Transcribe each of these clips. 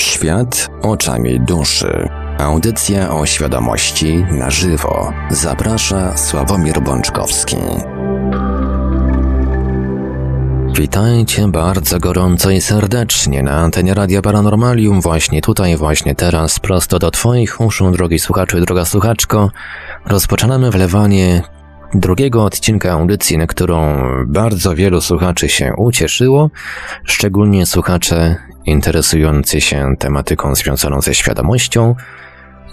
Świat oczami duszy. Audycja o świadomości na żywo. Zaprasza Sławomir Bączkowski. Witajcie bardzo gorąco i serdecznie na antenie Radia Paranormalium, właśnie tutaj, właśnie teraz, prosto do Twoich uszu, drogi słuchaczu i droga słuchaczko. Rozpoczynamy wlewanie drugiego odcinka audycji, na którą bardzo wielu słuchaczy się ucieszyło, szczególnie słuchacze interesujący się tematyką związaną ze świadomością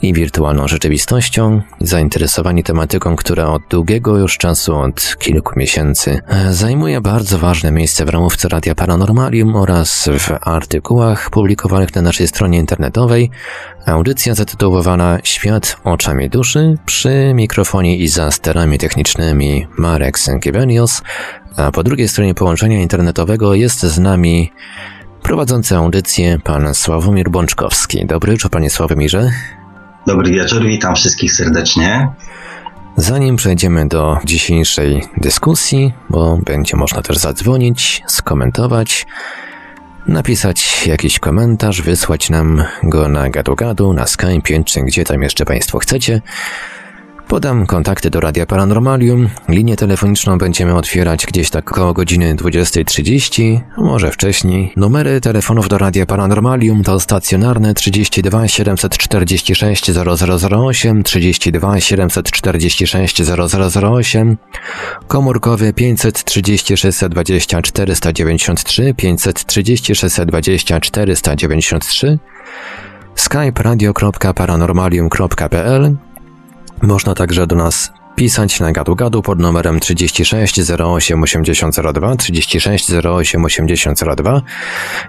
i wirtualną rzeczywistością, zainteresowani tematyką, która od długiego już czasu, od kilku miesięcy, zajmuje bardzo ważne miejsce w ramówce Radia Paranormalium oraz w artykułach publikowanych na naszej stronie internetowej. Audycja zatytułowana Świat oczami duszy przy mikrofonie i za sterami technicznymi Marek Sękiewelios, a po drugiej stronie połączenia internetowego jest z nami prowadzący audycję pan Sławomir Bączkowski. Dobry wieczór panie Sławomirze. Dobry wieczór, witam wszystkich serdecznie. Zanim przejdziemy do dzisiejszej dyskusji, bo będzie można też zadzwonić, skomentować, napisać jakiś komentarz, wysłać nam go na gadu-gadu, na Skype, czy gdzie tam jeszcze Państwo chcecie, Podam kontakty do Radia Paranormalium. Linię telefoniczną będziemy otwierać gdzieś tak około godziny 20.30, może wcześniej. Numery telefonów do Radia Paranormalium to stacjonarne 32 746 0008, 32 746 0008, komórkowy 530 620 493, 530 620 493, skype radio.paranormalium.pl można także do nas pisać na gadu-gadu pod numerem 36 08 8002 36 08 8002.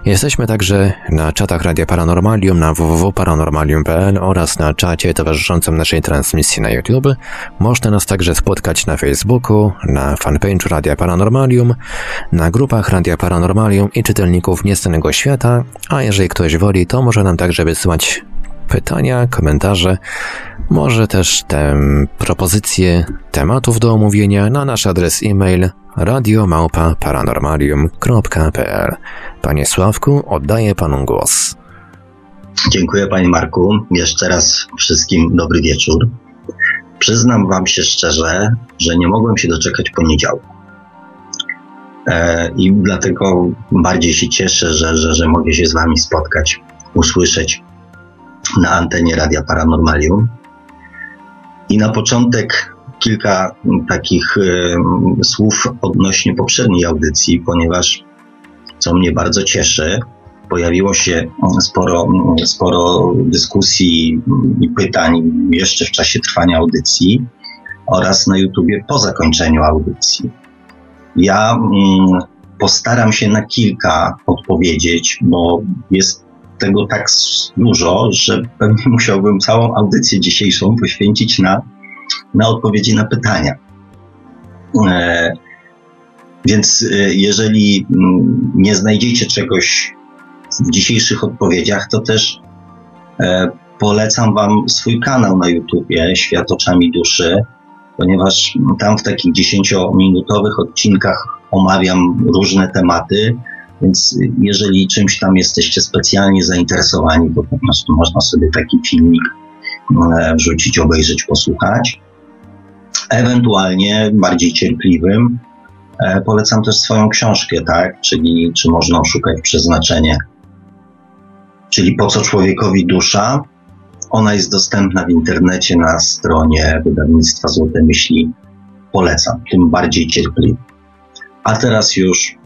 Jesteśmy także na czatach Radia Paranormalium na www.paranormalium.pl oraz na czacie towarzyszącym naszej transmisji na YouTube. Można nas także spotkać na Facebooku, na fanpage'u Radia Paranormalium, na grupach Radia Paranormalium i czytelników Niestanego Świata, a jeżeli ktoś woli, to może nam także wysyłać pytania, komentarze, może też te propozycje tematów do omówienia na nasz adres e-mail radiomałpa-paranormalium.pl. Panie Sławku, oddaję panu głos. Dziękuję panie Marku. Jeszcze raz wszystkim dobry wieczór. Przyznam wam się szczerze, że nie mogłem się doczekać poniedziałku. E, I dlatego bardziej się cieszę, że, że, że mogę się z wami spotkać, usłyszeć na antenie Radia Paranormalium. I na początek kilka takich y, słów odnośnie poprzedniej audycji, ponieważ co mnie bardzo cieszy, pojawiło się sporo, sporo dyskusji i pytań jeszcze w czasie trwania audycji oraz na YouTubie po zakończeniu audycji. Ja mm, postaram się na kilka odpowiedzieć, bo jest tego tak dużo, że musiałbym całą audycję dzisiejszą poświęcić na, na odpowiedzi na pytania. E, więc e, jeżeli mm, nie znajdziecie czegoś w dzisiejszych odpowiedziach, to też e, polecam Wam swój kanał na YouTubie Świat oczami duszy, ponieważ tam w takich 10-minutowych odcinkach omawiam różne tematy, więc jeżeli czymś tam jesteście specjalnie zainteresowani, to po prostu można sobie taki filmik e, wrzucić, obejrzeć, posłuchać. Ewentualnie bardziej cierpliwym e, polecam też swoją książkę, tak? Czyli czy można oszukać przeznaczenie. Czyli po co człowiekowi dusza? Ona jest dostępna w internecie na stronie wydawnictwa Złote Myśli. Polecam, tym bardziej cierpliwy. A teraz już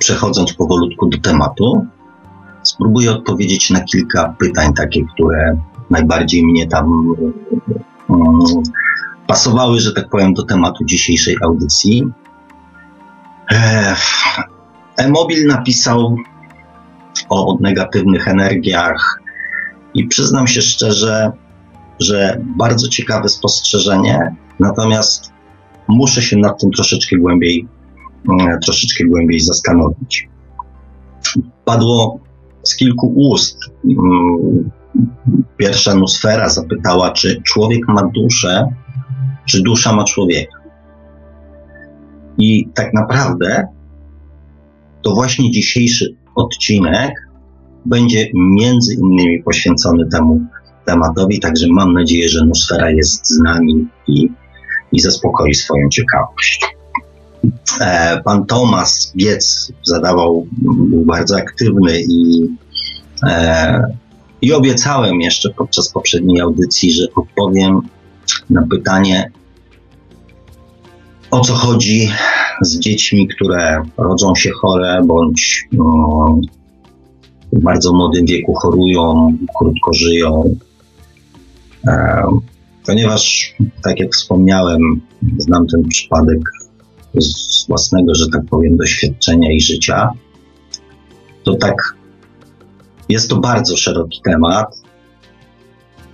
przechodząc powolutku do tematu, spróbuję odpowiedzieć na kilka pytań, takie, które najbardziej mnie tam um, pasowały, że tak powiem, do tematu dzisiejszej audycji. E-mobil napisał o negatywnych energiach i przyznam się szczerze, że bardzo ciekawe spostrzeżenie, natomiast muszę się nad tym troszeczkę głębiej troszeczkę głębiej zastanowić. Padło z kilku ust. Mm, pierwsza nusfera zapytała, czy człowiek ma duszę, czy dusza ma człowieka. I tak naprawdę to właśnie dzisiejszy odcinek będzie między innymi poświęcony temu tematowi, także mam nadzieję, że Nusfera jest z nami i, i zaspokoi swoją ciekawość. E, pan Tomasz Biec zadawał, był bardzo aktywny i, e, i obiecałem jeszcze podczas poprzedniej audycji, że odpowiem na pytanie, o co chodzi z dziećmi, które rodzą się chore bądź no, w bardzo młodym wieku chorują, krótko żyją. E, ponieważ, tak jak wspomniałem, znam ten przypadek z własnego, że tak powiem, doświadczenia i życia, to tak jest to bardzo szeroki temat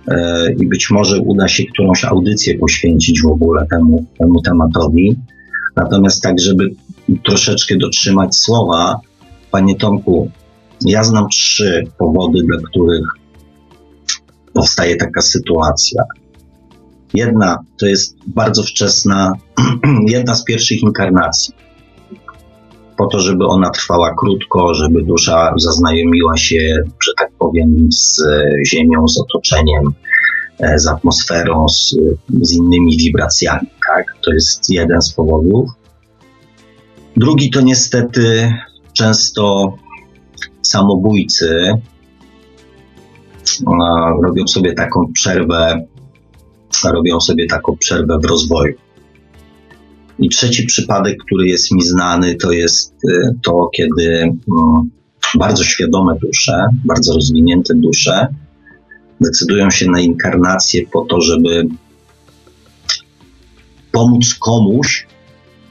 e, i być może uda się którąś audycję poświęcić w ogóle temu, temu tematowi. Natomiast tak, żeby troszeczkę dotrzymać słowa, panie Tomku, ja znam trzy powody, dla których powstaje taka sytuacja. Jedna to jest bardzo wczesna, jedna z pierwszych inkarnacji. Po to, żeby ona trwała krótko, żeby dusza zaznajomiła się, że tak powiem, z ziemią, z otoczeniem, e, z atmosferą, z, z innymi wibracjami. Tak? To jest jeden z powodów. Drugi to niestety często samobójcy robią sobie taką przerwę, robią sobie taką przerwę w rozwoju. I trzeci przypadek, który jest mi znany, to jest y, to, kiedy mm, bardzo świadome dusze, bardzo rozwinięte dusze decydują się na inkarnację po to, żeby pomóc komuś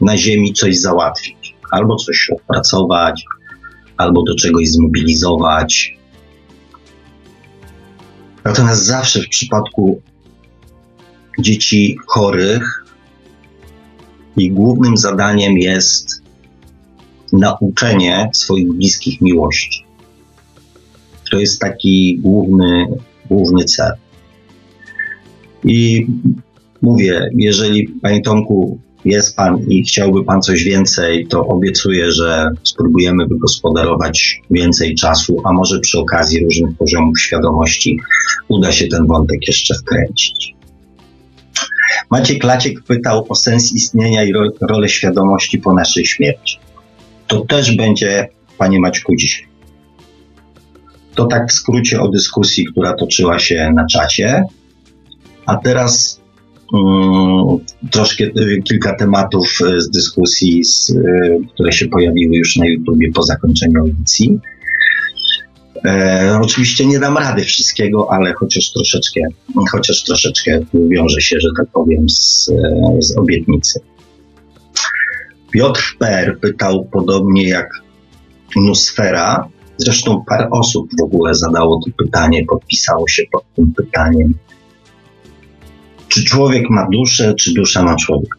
na Ziemi coś załatwić, albo coś opracować, albo do czegoś zmobilizować. Natomiast zawsze w przypadku dzieci chorych ich głównym zadaniem jest nauczenie swoich bliskich miłości. To jest taki główny, główny cel. I mówię, jeżeli, Panie Tomku, jest Pan i chciałby Pan coś więcej, to obiecuję, że spróbujemy wygospodarować więcej czasu, a może przy okazji różnych poziomów świadomości uda się ten wątek jeszcze wkręcić. Maciek Laciek pytał o sens istnienia i ro rolę świadomości po naszej śmierci. To też będzie, Panie Maćku, dzisiaj. To tak w skrócie o dyskusji, która toczyła się na czacie. A teraz Mm, troszkę y, kilka tematów y, z dyskusji, z, y, które się pojawiły już na YouTubie po zakończeniu audycji. E, oczywiście nie dam rady wszystkiego, ale chociaż troszeczkę, chociaż troszeczkę wiąże się, że tak powiem, z, z obietnicy. Piotr Per pytał podobnie jak Nusfera, zresztą parę osób w ogóle zadało to pytanie, podpisało się pod tym pytaniem czy człowiek ma duszę, czy dusza ma człowieka.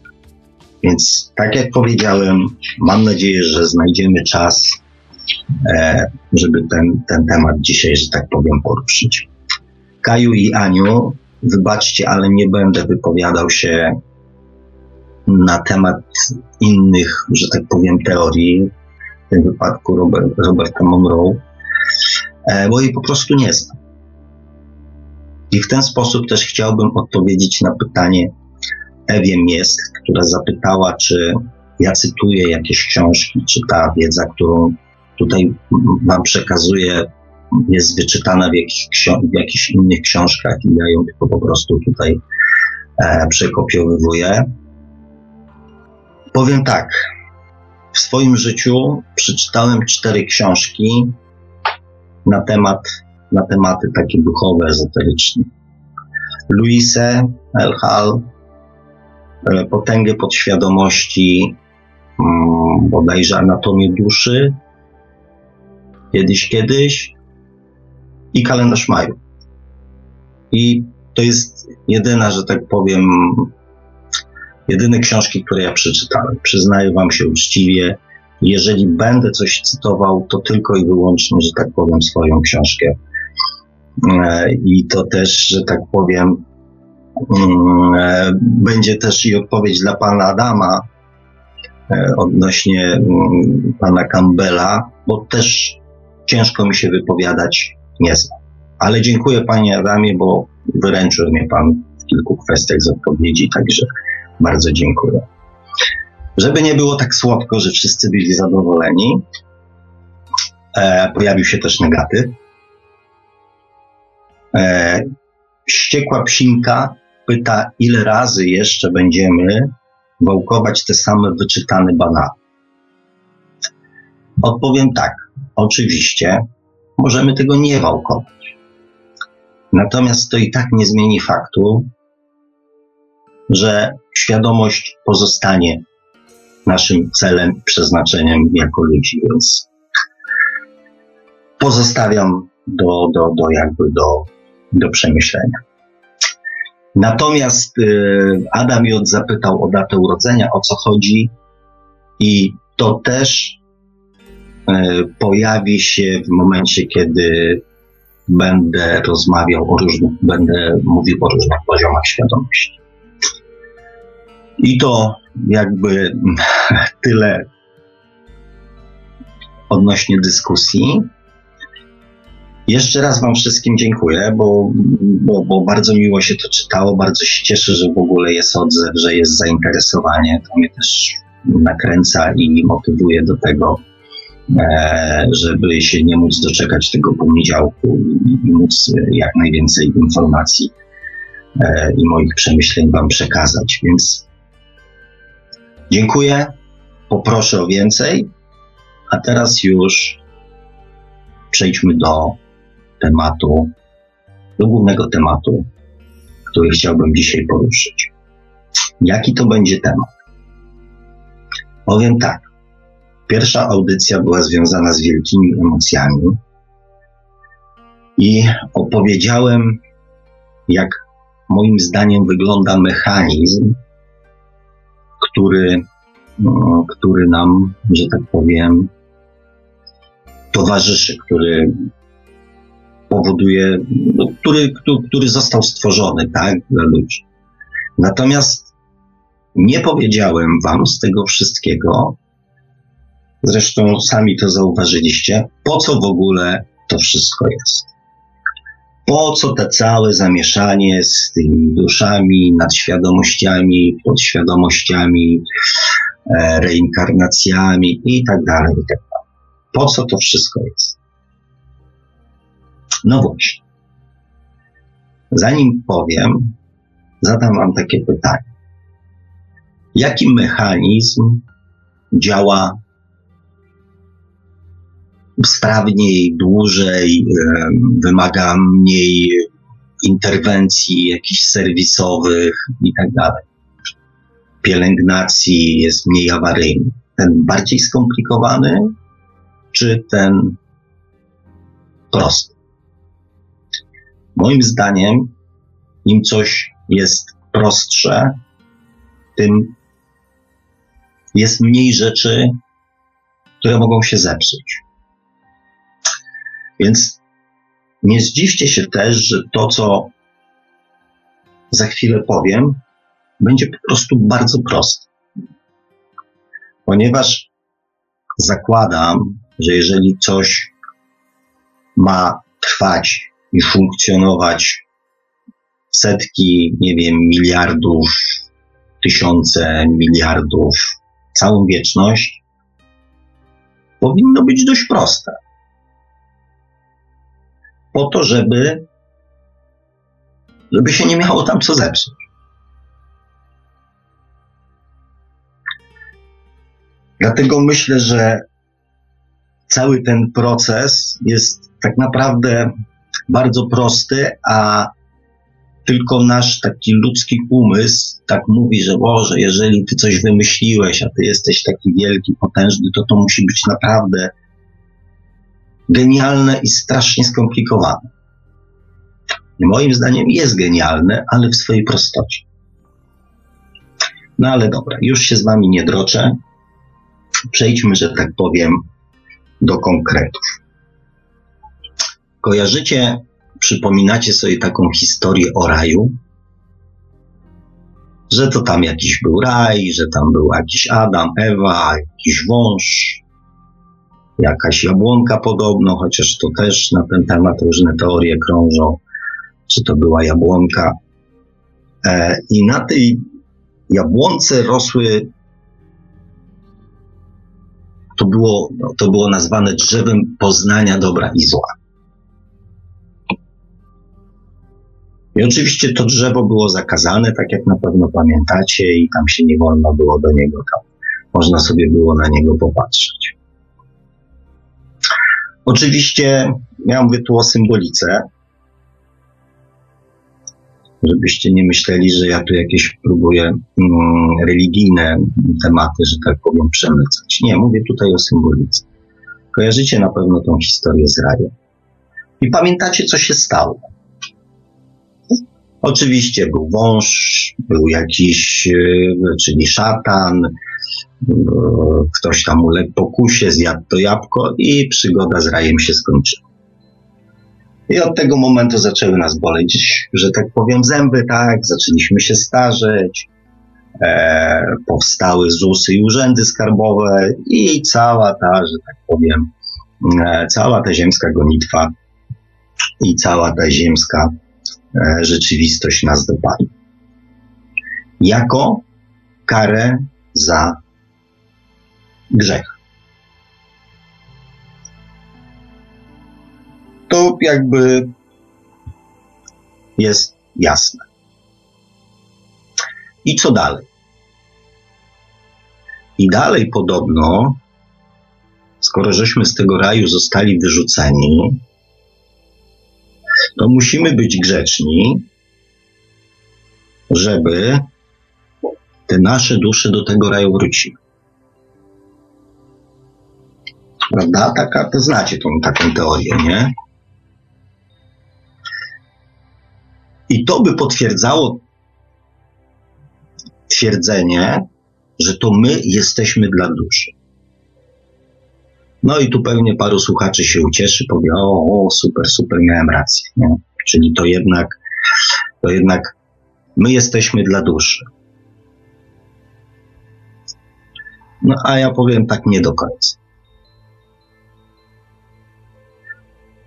Więc tak jak powiedziałem, mam nadzieję, że znajdziemy czas, żeby ten, ten temat dzisiaj, że tak powiem, poruszyć. Kaju i Aniu, wybaczcie, ale nie będę wypowiadał się na temat innych, że tak powiem, teorii, w tym wypadku Robert, Roberta Monroe, e, bo jej po prostu nie znam. I w ten sposób też chciałbym odpowiedzieć na pytanie Ewie Miest, która zapytała, czy ja cytuję jakieś książki, czy ta wiedza, którą tutaj Wam przekazuję, jest wyczytana w jakichś, w jakichś innych książkach i ja ją tylko po prostu tutaj e. Powiem tak. W swoim życiu przeczytałem cztery książki na temat na tematy takie duchowe, ezoteryczne. Luise El Hal, e, Potęgę podświadomości, mm, bodajże Anatomię duszy, kiedyś, kiedyś i kalendarz maju. I to jest jedyna, że tak powiem, jedyne książki, które ja przeczytałem. Przyznaję Wam się uczciwie, jeżeli będę coś cytował, to tylko i wyłącznie, że tak powiem, swoją książkę E, I to też, że tak powiem, mm, e, będzie też i odpowiedź dla pana Adama e, odnośnie mm, pana Campbella, bo też ciężko mi się wypowiadać, nie znam. Ale dziękuję Panie Adamie, bo wyręczył mnie Pan w kilku kwestiach z odpowiedzi, także bardzo dziękuję. Żeby nie było tak słodko, że wszyscy byli zadowoleni, e, pojawił się też negatyw. E, ściekła psinka pyta, ile razy jeszcze będziemy wałkować te same wyczytane banany. Odpowiem tak, oczywiście możemy tego nie wałkować. Natomiast to i tak nie zmieni faktu, że świadomość pozostanie naszym celem przeznaczeniem jako ludzi, więc pozostawiam do, do, do jakby do, do przemyślenia. Natomiast y, Adam J. zapytał o datę urodzenia, o co chodzi i to też pojawi się w momencie, kiedy będę rozmawiał o różnych, będę mówił o różnych poziomach świadomości. I to jakby tyle odnośnie dyskusji. Jeszcze raz Wam wszystkim dziękuję, bo, bo, bo, bardzo miło się to czytało. Bardzo się cieszę, że w ogóle jest odzew, że jest zainteresowanie. To mnie też nakręca i motywuje do tego, e, żeby się nie móc doczekać tego poniedziałku i móc jak najwięcej informacji e, i moich przemyśleń Wam przekazać. Więc dziękuję, poproszę o więcej, a teraz już przejdźmy do tematu, do głównego tematu, który chciałbym dzisiaj poruszyć. Jaki to będzie temat? Powiem tak. Pierwsza audycja była związana z wielkimi emocjami i opowiedziałem, jak moim zdaniem wygląda mechanizm, który, no, który nam, że tak powiem, towarzyszy, który powoduje, no, który, który został stworzony, tak, dla ludzi. Natomiast nie powiedziałem wam z tego wszystkiego, zresztą sami to zauważyliście, po co w ogóle to wszystko jest. Po co to całe zamieszanie z tymi duszami, nadświadomościami, podświadomościami, e, reinkarnacjami i tak dalej, i tak dalej. Po co to wszystko jest? No właśnie. Zanim powiem, zadam Wam takie pytanie. Jaki mechanizm działa sprawniej, dłużej, wymaga mniej interwencji jakichś serwisowych i tak dalej. Pielęgnacji jest mniej awaryjny. Ten bardziej skomplikowany, czy ten prosty? Moim zdaniem, im coś jest prostsze, tym jest mniej rzeczy, które mogą się zepsuć. Więc nie zdziwcie się też, że to, co za chwilę powiem, będzie po prostu bardzo proste. Ponieważ zakładam, że jeżeli coś ma trwać i funkcjonować setki, nie wiem, miliardów, tysiące miliardów, całą wieczność, powinno być dość proste. Po to, żeby, żeby się nie miało tam co zepsuć. Dlatego myślę, że cały ten proces jest tak naprawdę bardzo prosty, a tylko nasz taki ludzki umysł tak mówi, że Boże, jeżeli ty coś wymyśliłeś, a ty jesteś taki wielki, potężny, to to musi być naprawdę genialne i strasznie skomplikowane. I moim zdaniem jest genialne, ale w swojej prostocie. No ale dobra, już się z wami nie droczę. Przejdźmy, że tak powiem, do konkretów. Kojarzycie, przypominacie sobie taką historię o raju? Że to tam jakiś był raj, że tam był jakiś Adam, Ewa, jakiś wąż. Jakaś jabłonka podobno, chociaż to też na ten temat różne teorie krążą, czy to była jabłonka. E, I na tej jabłonce rosły, to było, to było nazwane drzewem poznania dobra i zła. I oczywiście to drzewo było zakazane, tak jak na pewno pamiętacie, i tam się nie wolno było do niego tam, można sobie było na niego popatrzeć. Oczywiście ja mówię tu o symbolice, żebyście nie myśleli, że ja tu jakieś próbuję mm, religijne tematy, że tak powiem, przemycać. Nie, mówię tutaj o symbolice. Kojarzycie na pewno tą historię z rajem. I pamiętacie, co się stało. Oczywiście był wąż, był jakiś, e, czyli szatan, ktoś tam uległ pokusie, zjadł to jabłko i przygoda z rajem się skończyła. I od tego momentu zaczęły nas boleć, że tak powiem, zęby, tak, zaczęliśmy się starzeć, e, powstały ZUSy i urzędy skarbowe i cała ta, że tak powiem, e, cała ta ziemska gonitwa i cała ta ziemska e, rzeczywistość nas dopadła. Jako karę za grzech. To jakby jest jasne. I co dalej? I dalej podobno, skoro żeśmy z tego raju zostali wyrzuceni, to musimy być grzeczni, żeby te nasze dusze do tego raju wróciły. Prawda? Taka, to znacie tą taką teorię, nie? I to by potwierdzało twierdzenie, że to my jesteśmy dla duszy. No i tu pewnie paru słuchaczy się ucieszy, powie, o, o super, super, miałem rację. Nie? Czyli to jednak, to jednak my jesteśmy dla duszy. No a ja powiem tak nie do końca.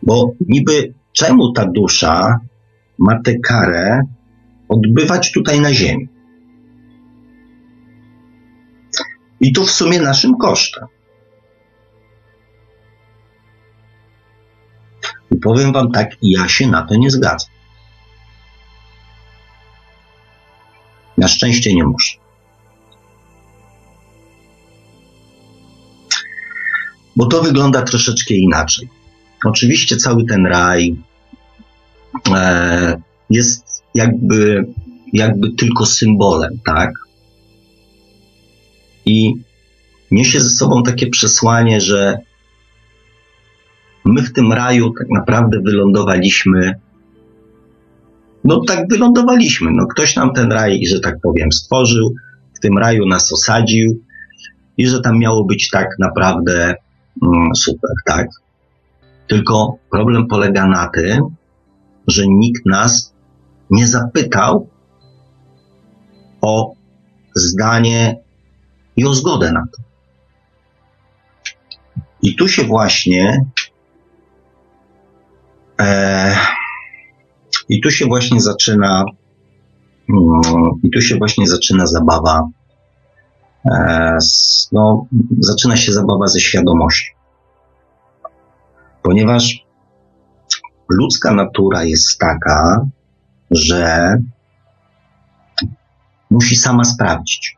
Bo niby czemu ta dusza ma tę karę odbywać tutaj na Ziemi? I to w sumie naszym kosztem. I powiem Wam tak, ja się na to nie zgadzam. Na szczęście nie muszę. Bo to wygląda troszeczkę inaczej. Oczywiście cały ten raj e, jest jakby, jakby tylko symbolem, tak? I niesie ze sobą takie przesłanie, że my w tym raju tak naprawdę wylądowaliśmy. No tak wylądowaliśmy. No, ktoś nam ten raj, że tak powiem, stworzył, w tym raju nas osadził i że tam miało być tak naprawdę mm, super, tak? Tylko problem polega na tym, że nikt nas nie zapytał o zdanie i o zgodę na to. I tu się właśnie e, i tu się właśnie zaczyna mm, i tu się właśnie zaczyna zabawa e, no, zaczyna się zabawa ze świadomością ponieważ ludzka natura jest taka, że musi sama sprawdzić,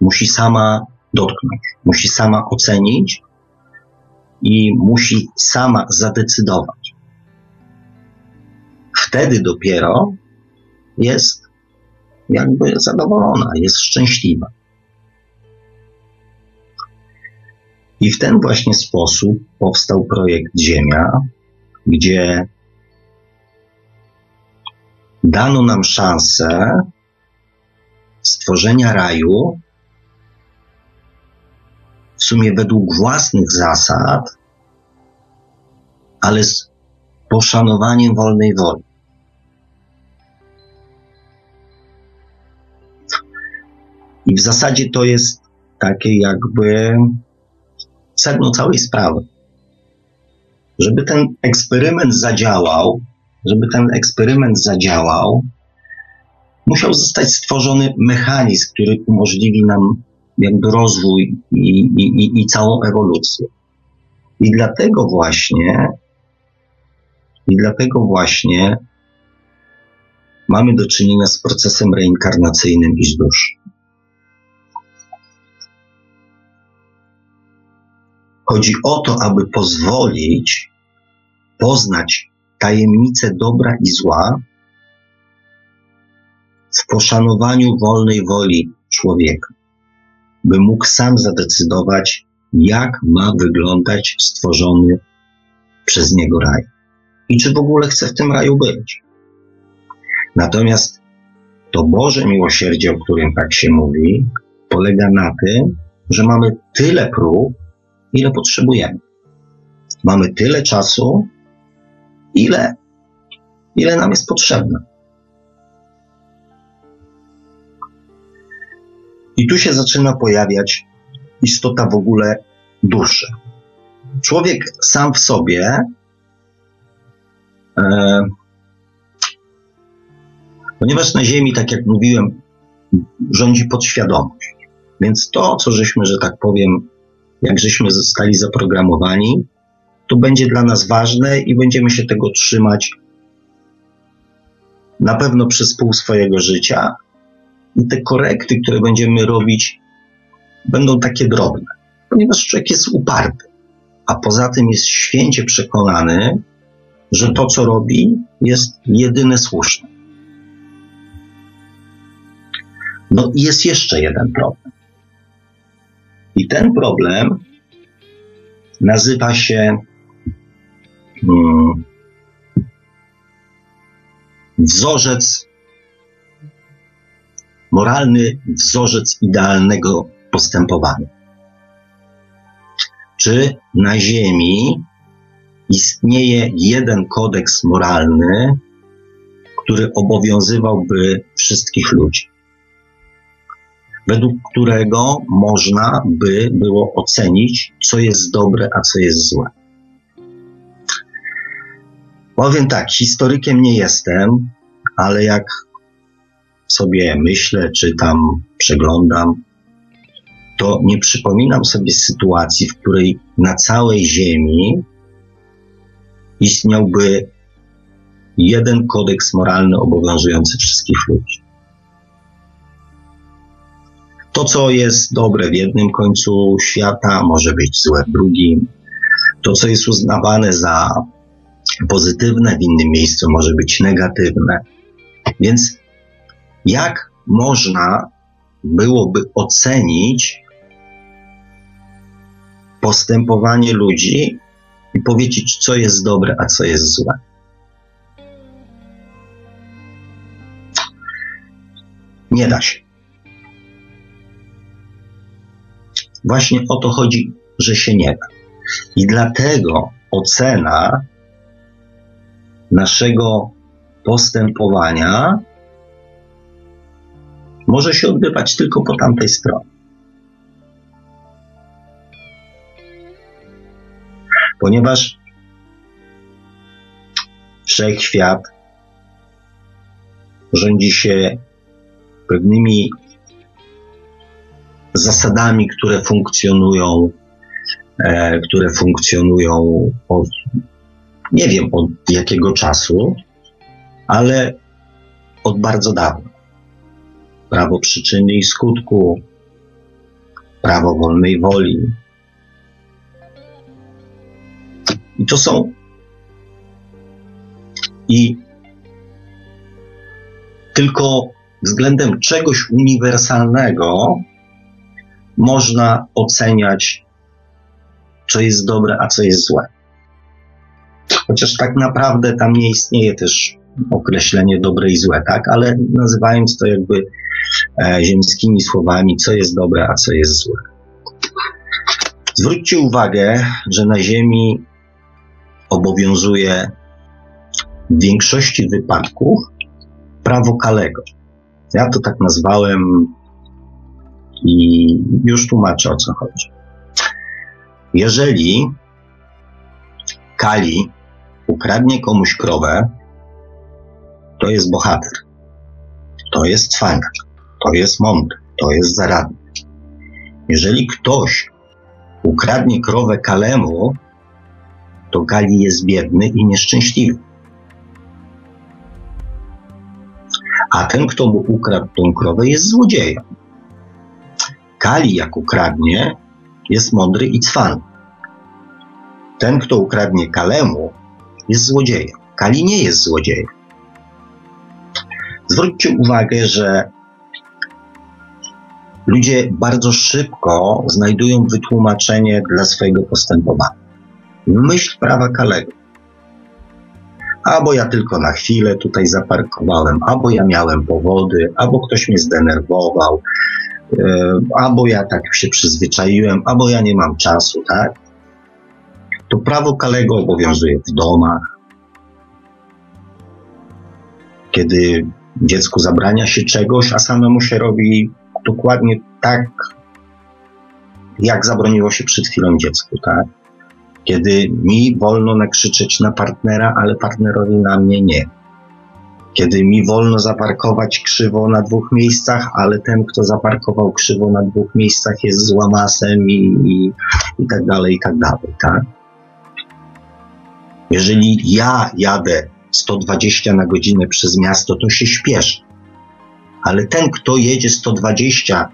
musi sama dotknąć, musi sama ocenić i musi sama zadecydować. Wtedy dopiero jest jakby zadowolona, jest szczęśliwa. I w ten właśnie sposób powstał projekt Ziemia, gdzie dano nam szansę stworzenia raju w sumie według własnych zasad, ale z poszanowaniem wolnej woli. I w zasadzie to jest takie jakby sedno całej sprawy. Żeby ten eksperyment zadziałał, żeby ten eksperyment zadziałał, musiał zostać stworzony mechanizm, który umożliwi nam jakby rozwój i, i, i całą ewolucję. I dlatego właśnie, i dlatego właśnie mamy do czynienia z procesem reinkarnacyjnym i z Chodzi o to, aby pozwolić poznać tajemnicę dobra i zła w poszanowaniu wolnej woli człowieka, by mógł sam zadecydować, jak ma wyglądać stworzony przez niego raj i czy w ogóle chce w tym raju być. Natomiast to Boże miłosierdzie, o którym tak się mówi, polega na tym, że mamy tyle prób, ile potrzebujemy. Mamy tyle czasu, ile, ile nam jest potrzebne. I tu się zaczyna pojawiać istota w ogóle duszy. Człowiek sam w sobie e, ponieważ na Ziemi, tak jak mówiłem, rządzi podświadomość. Więc to, co żeśmy, że tak powiem, jak żeśmy zostali zaprogramowani, to będzie dla nas ważne i będziemy się tego trzymać na pewno przez pół swojego życia. I te korekty, które będziemy robić, będą takie drobne, ponieważ człowiek jest uparty, a poza tym jest święcie przekonany, że to, co robi, jest jedyne słuszne. No i jest jeszcze jeden problem. I ten problem nazywa się hmm, wzorzec, moralny wzorzec idealnego postępowania. Czy na Ziemi istnieje jeden kodeks moralny, który obowiązywałby wszystkich ludzi? Według którego można by było ocenić, co jest dobre, a co jest złe. Powiem tak, historykiem nie jestem, ale jak sobie myślę, czytam, przeglądam, to nie przypominam sobie sytuacji, w której na całej Ziemi istniałby jeden kodeks moralny obowiązujący wszystkich ludzi. To, co jest dobre w jednym końcu świata, może być złe w drugim. To, co jest uznawane za pozytywne w innym miejscu, może być negatywne. Więc jak można byłoby ocenić postępowanie ludzi i powiedzieć, co jest dobre, a co jest złe? Nie da się. Właśnie o to chodzi, że się nie da. I dlatego ocena naszego postępowania może się odbywać tylko po tamtej stronie. Ponieważ wszechświat rządzi się pewnymi zasadami, które funkcjonują, e, które funkcjonują od nie wiem od jakiego czasu, ale od bardzo dawna. Prawo przyczyny i skutku, prawo wolnej woli. I to są i tylko względem czegoś uniwersalnego można oceniać, co jest dobre, a co jest złe. Chociaż tak naprawdę tam nie istnieje też określenie dobre i złe, tak? Ale nazywając to jakby e, ziemskimi słowami, co jest dobre, a co jest złe. Zwróćcie uwagę, że na Ziemi obowiązuje w większości wypadków prawo Kalego. Ja to tak nazwałem i już tłumaczę o co chodzi. Jeżeli Kali ukradnie komuś krowę, to jest bohater, to jest cwaniak, to jest mądry, to jest zaradny. Jeżeli ktoś ukradnie krowę Kalemu, to Kali jest biedny i nieszczęśliwy. A ten, kto mu ukradł tą krowę, jest złodziejem. Kali, jak ukradnie, jest mądry i cwan. Ten, kto ukradnie Kalemu, jest złodziejem. Kali nie jest złodziejem. Zwróćcie uwagę, że ludzie bardzo szybko znajdują wytłumaczenie dla swojego postępowania. Myśl prawa Kalego. Albo ja tylko na chwilę tutaj zaparkowałem, albo ja miałem powody, albo ktoś mnie zdenerwował, albo ja tak się przyzwyczaiłem, albo ja nie mam czasu, tak? To prawo Kalego obowiązuje w domach. Kiedy dziecku zabrania się czegoś, a samemu się robi dokładnie tak, jak zabroniło się przed chwilą dziecku, tak? Kiedy mi wolno nakrzyczeć na partnera, ale partnerowi na mnie nie. Kiedy mi wolno zaparkować krzywo na dwóch miejscach, ale ten, kto zaparkował krzywo na dwóch miejscach, jest złamasem i, i, i tak dalej, i tak dalej, tak? Jeżeli ja jadę 120 na godzinę przez miasto, to się śpieszę. Ale ten, kto jedzie 120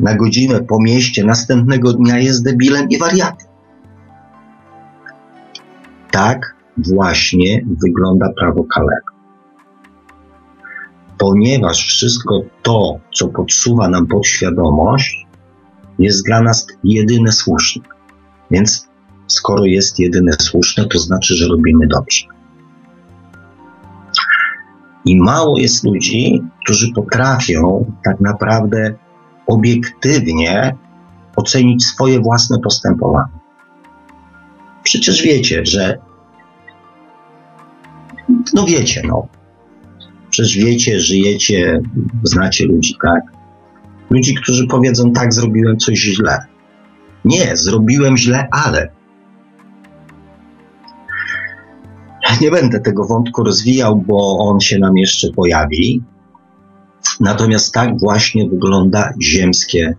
na godzinę po mieście, następnego dnia jest debilem i wariatem. Tak właśnie wygląda prawo Kalego. Ponieważ wszystko to, co podsuwa nam podświadomość, jest dla nas jedyne słuszne. Więc skoro jest jedyne słuszne, to znaczy, że robimy dobrze. I mało jest ludzi, którzy potrafią tak naprawdę obiektywnie ocenić swoje własne postępowanie. Przecież wiecie, że. No wiecie, no. Przecież wiecie, żyjecie, znacie ludzi, tak? Ludzi, którzy powiedzą, tak, zrobiłem coś źle. Nie, zrobiłem źle, ale. Nie będę tego wątku rozwijał, bo on się nam jeszcze pojawi. Natomiast tak właśnie wygląda ziemskie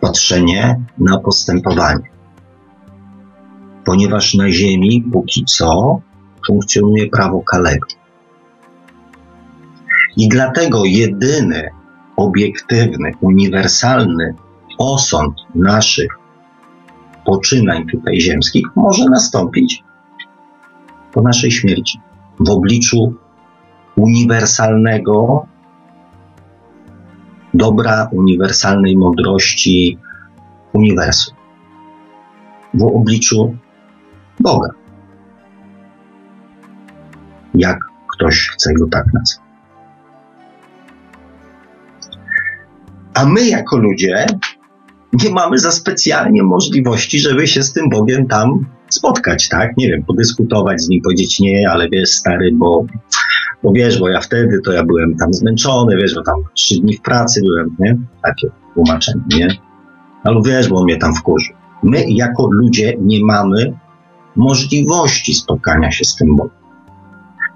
patrzenie na postępowanie. Ponieważ na Ziemi póki co funkcjonuje prawo Kalego. I dlatego jedyny obiektywny, uniwersalny osąd naszych poczynań tutaj ziemskich może nastąpić po naszej śmierci. W obliczu uniwersalnego dobra, uniwersalnej mądrości uniwersum. W obliczu Boga. Jak ktoś chce go tak nazwać. A my, jako ludzie, nie mamy za specjalnie możliwości, żeby się z tym Bogiem tam spotkać, tak? Nie wiem, podyskutować z nim, powiedzieć nie, ale wiesz, stary, bo, bo wiesz, bo ja wtedy to ja byłem tam zmęczony, wiesz, bo tam trzy dni w pracy byłem, nie? Takie tłumaczenie, nie? Ale wiesz, bo on mnie tam wkurzył. My, jako ludzie, nie mamy możliwości spotkania się z tym Bogiem.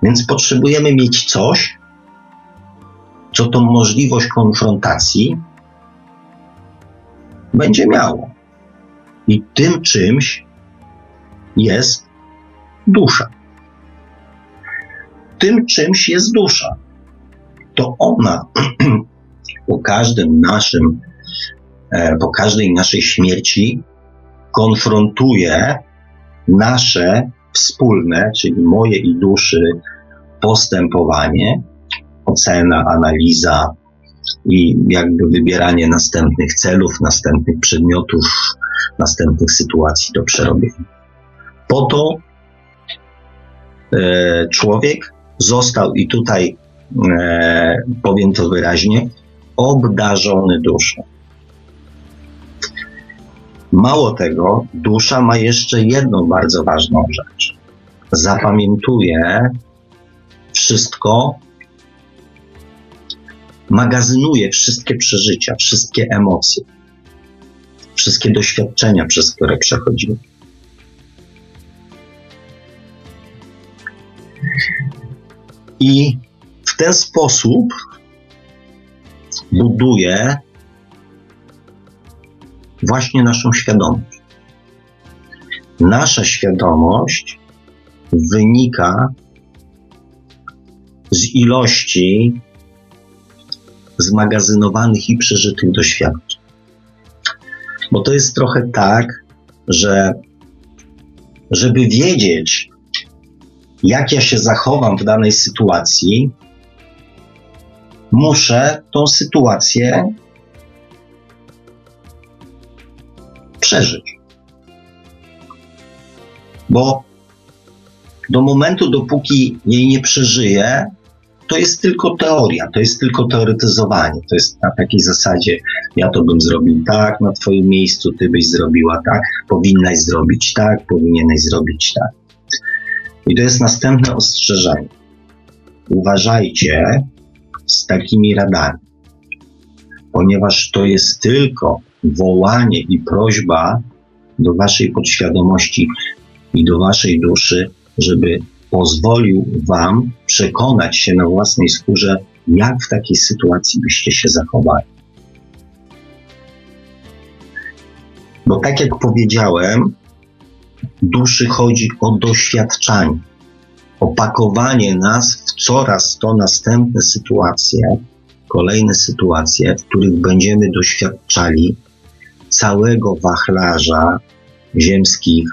Więc potrzebujemy mieć coś, co tą możliwość konfrontacji będzie miało. I tym czymś jest dusza. Tym czymś jest dusza. To ona po każdym naszym, e, po każdej naszej śmierci konfrontuje nasze wspólne, czyli moje i duszy, postępowanie, ocena, analiza i jakby wybieranie następnych celów, następnych przedmiotów, następnych sytuacji do przerobienia. Po to e, człowiek został, i tutaj e, powiem to wyraźnie, obdarzony duszą. Mało tego, dusza ma jeszcze jedną bardzo ważną rzecz. Zapamiętuje wszystko, magazynuje wszystkie przeżycia, wszystkie emocje. wszystkie doświadczenia, przez które przechodzimy. I w ten sposób buduje właśnie naszą świadomość. Nasza świadomość wynika z ilości zmagazynowanych i przeżytych doświadczeń. Bo to jest trochę tak, że żeby wiedzieć, jak ja się zachowam w danej sytuacji, muszę tą sytuację przeżyć. Bo do momentu, dopóki jej nie przeżyję, to jest tylko teoria, to jest tylko teoretyzowanie. To jest na takiej zasadzie, ja to bym zrobił tak, na Twoim miejscu Ty byś zrobiła tak, powinnaś zrobić tak, powinieneś zrobić tak. I to jest następne ostrzeżenie. Uważajcie z takimi radami, ponieważ to jest tylko wołanie i prośba do Waszej podświadomości i do Waszej duszy, żeby pozwolił Wam przekonać się na własnej skórze, jak w takiej sytuacji byście się zachowali. Bo tak jak powiedziałem, duszy chodzi o doświadczanie, opakowanie nas w coraz to następne sytuacje, kolejne sytuacje, w których będziemy doświadczali całego wachlarza ziemskich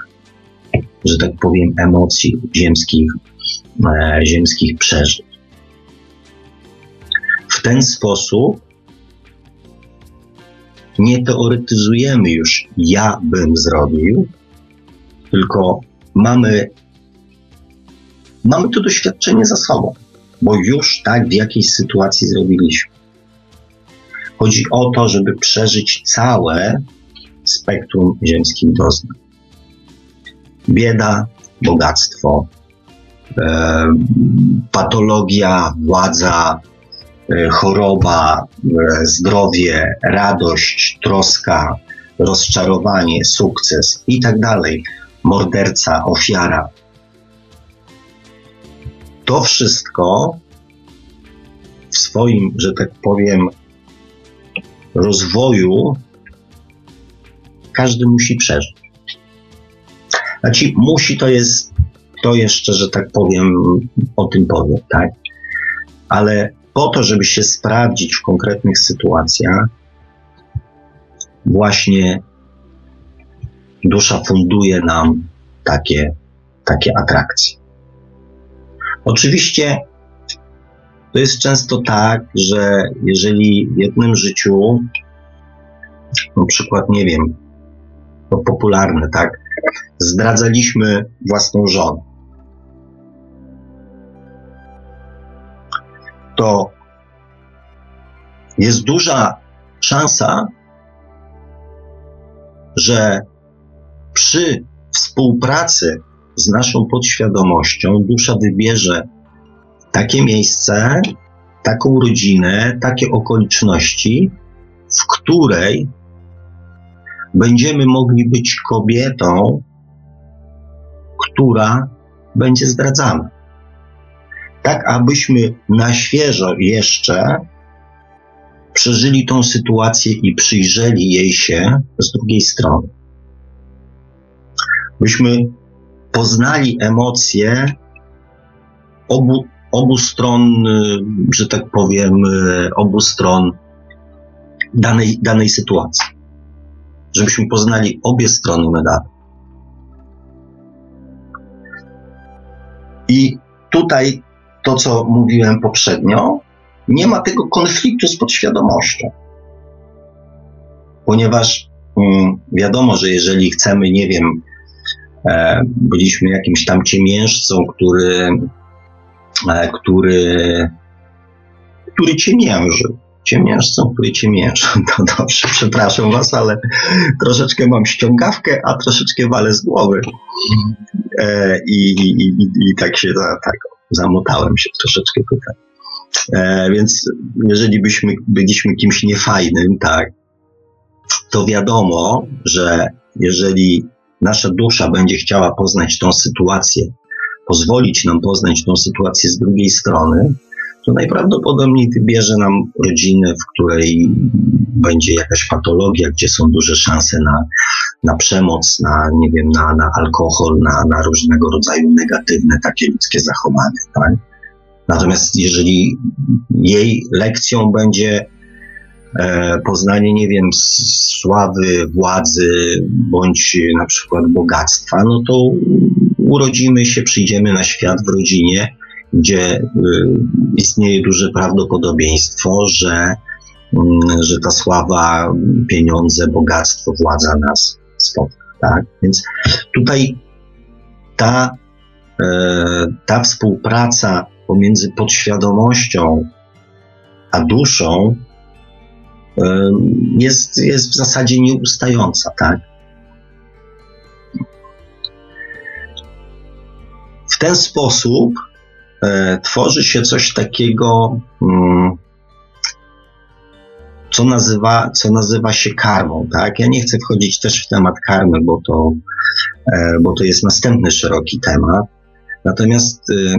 że tak powiem, emocji, ziemskich, e, ziemskich przeżyć. W ten sposób nie teoretyzujemy już, ja bym zrobił, tylko mamy, mamy to doświadczenie za sobą, bo już tak w jakiejś sytuacji zrobiliśmy. Chodzi o to, żeby przeżyć całe spektrum ziemskich doznań bieda, bogactwo, e, patologia, władza, e, choroba, e, zdrowie, radość, troska, rozczarowanie, sukces i tak dalej, morderca, ofiara. To wszystko w swoim, że tak powiem, rozwoju każdy musi przeżyć. Znaczy, musi to jest, to jeszcze, że tak powiem, o tym powiem, tak? Ale po to, żeby się sprawdzić w konkretnych sytuacjach, właśnie dusza funduje nam takie, takie atrakcje. Oczywiście to jest często tak, że jeżeli w jednym życiu, na przykład, nie wiem, to popularne, tak, zdradzaliśmy własną żonę. To jest duża szansa, że przy współpracy z naszą podświadomością dusza wybierze takie miejsce, taką rodzinę, takie okoliczności, w której będziemy mogli być kobietą, która będzie zdradzana. Tak, abyśmy na świeżo jeszcze przeżyli tą sytuację i przyjrzeli jej się z drugiej strony. Byśmy poznali emocje obu, obu stron, że tak powiem, obu stron danej, danej sytuacji żebyśmy poznali obie strony medalu. I tutaj to, co mówiłem poprzednio, nie ma tego konfliktu z podświadomością. Ponieważ mm, wiadomo, że jeżeli chcemy, nie wiem, e, byliśmy jakimś tam ciemiężcą, który, e, który, który ciemiężył, ciemiężcą, który ciemięży. No dobrze, przepraszam was, ale troszeczkę mam ściągawkę, a troszeczkę walę z głowy. E, i, i, i, i, tak się tak, zamotałem się troszeczkę tutaj. E, więc jeżeli byśmy byliśmy kimś niefajnym, tak, to wiadomo, że jeżeli nasza dusza będzie chciała poznać tą sytuację, pozwolić nam poznać tą sytuację z drugiej strony, to najprawdopodobniej wybierze nam rodzinę, w której będzie jakaś patologia, gdzie są duże szanse na, na przemoc, na, nie wiem, na, na alkohol, na, na różnego rodzaju negatywne takie ludzkie zachowania. Tak? Natomiast jeżeli jej lekcją będzie e, poznanie, nie wiem, sławy, władzy, bądź na przykład bogactwa, no to urodzimy się, przyjdziemy na świat w rodzinie, gdzie y, istnieje duże prawdopodobieństwo, że, mm, że ta sława, pieniądze, bogactwo, władza nas spotka. Tak? Więc tutaj ta, e, ta współpraca pomiędzy podświadomością a duszą e, jest, jest w zasadzie nieustająca, tak? W ten sposób tworzy się coś takiego, mm, co nazywa, co nazywa się karmą. Tak? Ja nie chcę wchodzić też w temat karmy, bo to, e, bo to jest następny szeroki temat. Natomiast y,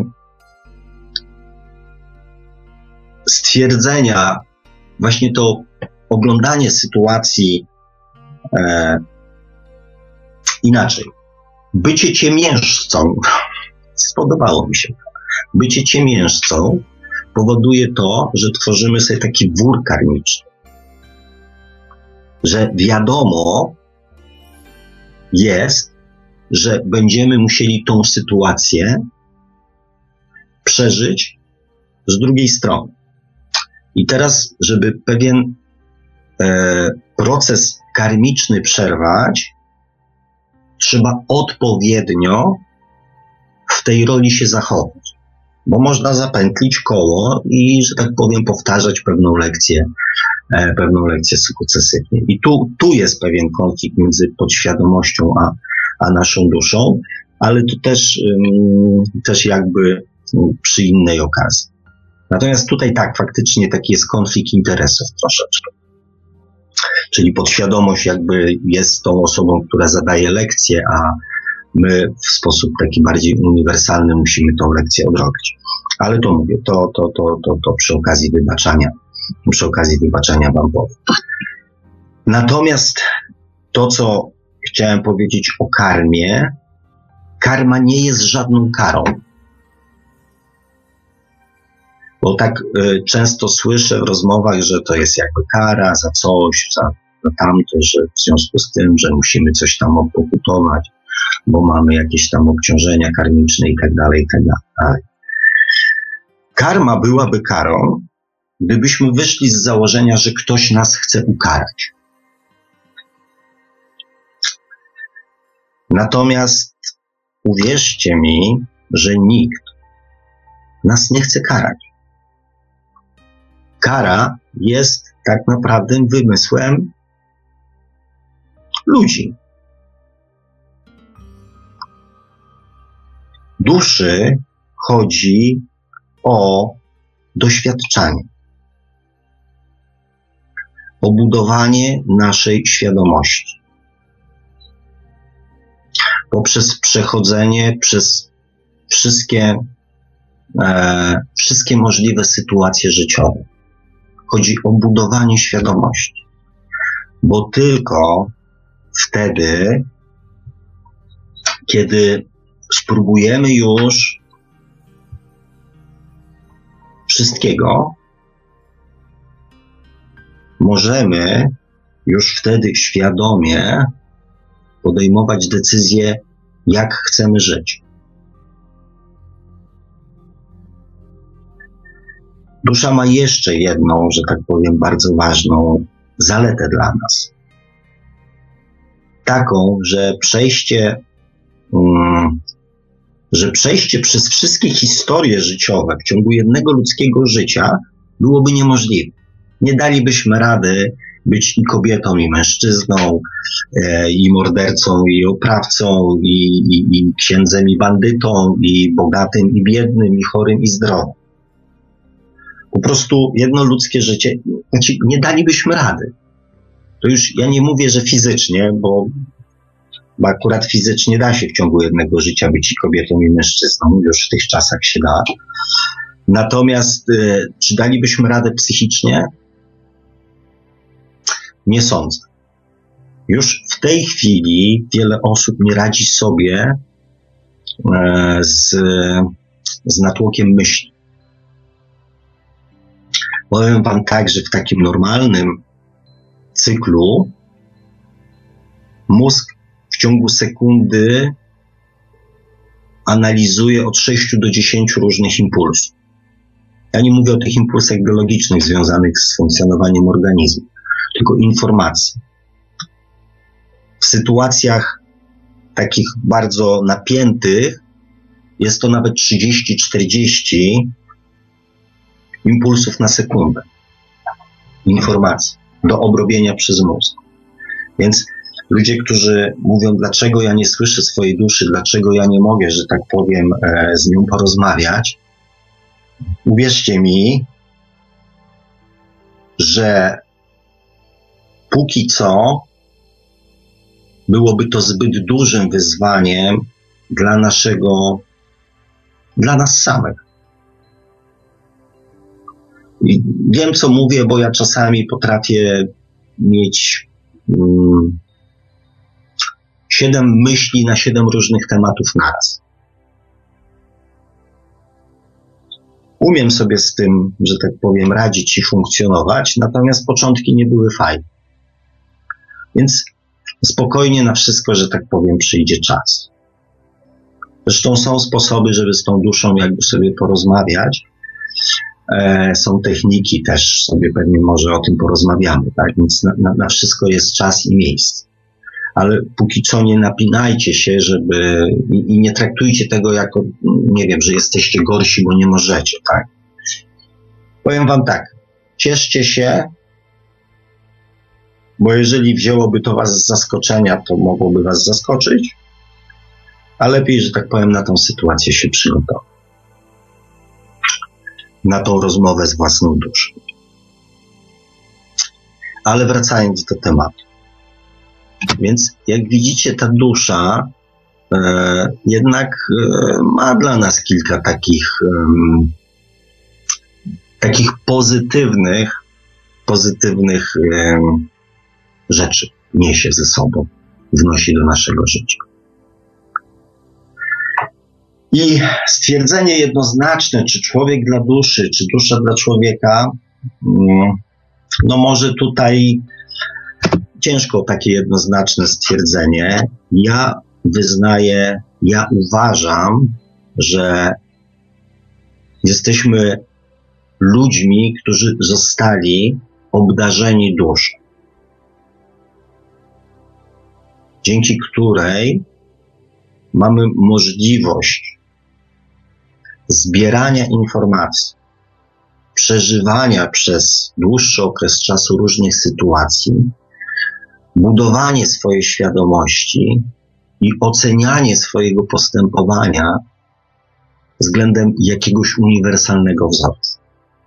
stwierdzenia, właśnie to oglądanie sytuacji e, inaczej. Bycie ciemiężcą spodobało mi się bycie ciemiężcą powoduje to, że tworzymy sobie taki wór karmiczny. Że wiadomo jest, że będziemy musieli tą sytuację przeżyć z drugiej strony. I teraz, żeby pewien e, proces karmiczny przerwać, trzeba odpowiednio w tej roli się zachować bo można zapętlić koło i, że tak powiem, powtarzać pewną lekcję, e, pewną lekcję sukcesywnie. I tu, tu jest pewien konflikt między podświadomością a, a naszą duszą, ale to też, też jakby przy innej okazji. Natomiast tutaj tak, faktycznie taki jest konflikt interesów troszeczkę. Czyli podświadomość jakby jest tą osobą, która zadaje lekcję, a my w sposób taki bardziej uniwersalny musimy tą lekcję odrobić. Ale to mówię, to, to, to, to, to przy okazji wybaczania, przy okazji wybaczania wam powiem. Natomiast to, co chciałem powiedzieć o karmie, karma nie jest żadną karą. Bo tak y, często słyszę w rozmowach, że to jest jakby kara za coś, za, za tamto, że w związku z tym, że musimy coś tam opokutować bo mamy jakieś tam obciążenia karmiczne i tak dalej, i tak dalej. Karma byłaby karą, gdybyśmy wyszli z założenia, że ktoś nas chce ukarać. Natomiast uwierzcie mi, że nikt nas nie chce karać. Kara jest tak naprawdę wymysłem ludzi. Duszy chodzi o doświadczanie, o budowanie naszej świadomości. Poprzez przechodzenie przez wszystkie, e, wszystkie możliwe sytuacje życiowe. Chodzi o budowanie świadomości, bo tylko wtedy, kiedy spróbujemy już wszystkiego, możemy już wtedy świadomie podejmować decyzje, jak chcemy żyć. Dusza ma jeszcze jedną, że tak powiem, bardzo ważną zaletę dla nas. Taką, że przejście um, że przejście przez wszystkie historie życiowe w ciągu jednego ludzkiego życia byłoby niemożliwe. Nie dalibyśmy rady być i kobietą, i mężczyzną, e, i mordercą, i oprawcą, i, i, i księdzem, i bandytą, i bogatym, i biednym, i chorym, i zdrowym. Po prostu jedno ludzkie życie, znaczy nie dalibyśmy rady. to już ja nie mówię, że fizycznie, bo, bo akurat fizycznie da się w ciągu jednego życia być i kobietą i mężczyzną, już w tych czasach się da. Natomiast y, czy dalibyśmy radę psychicznie? Nie sądzę. Już w tej chwili wiele osób nie radzi sobie e, z, z natłokiem myśli. Powiem Wam tak, że w takim normalnym cyklu mózg w ciągu sekundy analizuje od 6 do 10 różnych impulsów. Ja nie mówię o tych impulsach biologicznych związanych z funkcjonowaniem organizmu, tylko informacji. W sytuacjach takich bardzo napiętych jest to nawet 30-40 impulsów na sekundę informacji do obrobienia przez mózg. Więc ludzie, którzy mówią, dlaczego ja nie słyszę swojej duszy, dlaczego ja nie mogę, że tak powiem, e, z nią porozmawiać, uwierzcie mi, że póki co byłoby to zbyt dużym wyzwaniem dla naszego, dla nas samych. Wiem, co mówię, bo ja czasami potrafię mieć um, siedem myśli na siedem różnych tematów naraz. Umiem sobie z tym, że tak powiem, radzić i funkcjonować, natomiast początki nie były fajne. Więc spokojnie na wszystko, że tak powiem, przyjdzie czas. Zresztą są sposoby, żeby z tą duszą jakby sobie porozmawiać. E, są techniki też, sobie pewnie może o tym porozmawiamy, tak? Więc na, na, na wszystko jest czas i miejsce ale póki co nie napinajcie się, żeby i, nie traktujcie tego jako, nie wiem, że jesteście gorsi, bo nie możecie, tak? Powiem wam tak, cieszcie się, bo jeżeli wzięłoby to was z zaskoczenia, to mogłoby was zaskoczyć, a lepiej, że tak powiem, na tą sytuację się przygotować. Na tą rozmowę z własną duszą. Ale wracając do tematu. Więc jak widzicie, ta dusza e, jednak e, ma dla nas kilka takich, e, takich pozytywnych, pozytywnych rzeczy niesie ze sobą, wnosi do naszego życia. I stwierdzenie jednoznaczne, czy człowiek dla duszy, czy dusza dla człowieka, mm, no może tutaj ciężko takie jednoznaczne stwierdzenie. Ja wyznaję, ja uważam, że jesteśmy ludźmi, którzy zostali obdarzeni duszą, dzięki której mamy możliwość zbierania informacji, przeżywania przez dłuższy okres czasu różnych sytuacji, budowanie swojej świadomości i ocenianie swojego postępowania względem jakiegoś uniwersalnego wzorca.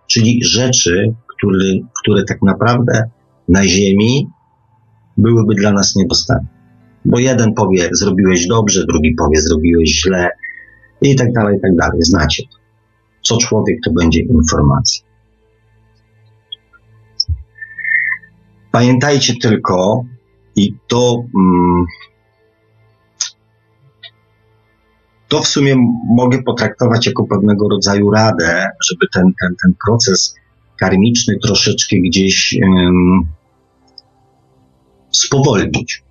Czyli rzeczy, które, które tak naprawdę na Ziemi byłyby dla nas niedostępne. Bo jeden powie, zrobiłeś dobrze, drugi powie, zrobiłeś źle, i tak dalej, i tak dalej. Znacie to. Co człowiek, to będzie informacja. Pamiętajcie tylko, i to, mm, to w sumie mogę potraktować jako pewnego rodzaju radę, żeby ten, ten, ten proces karmiczny troszeczkę gdzieś um, spowolnić.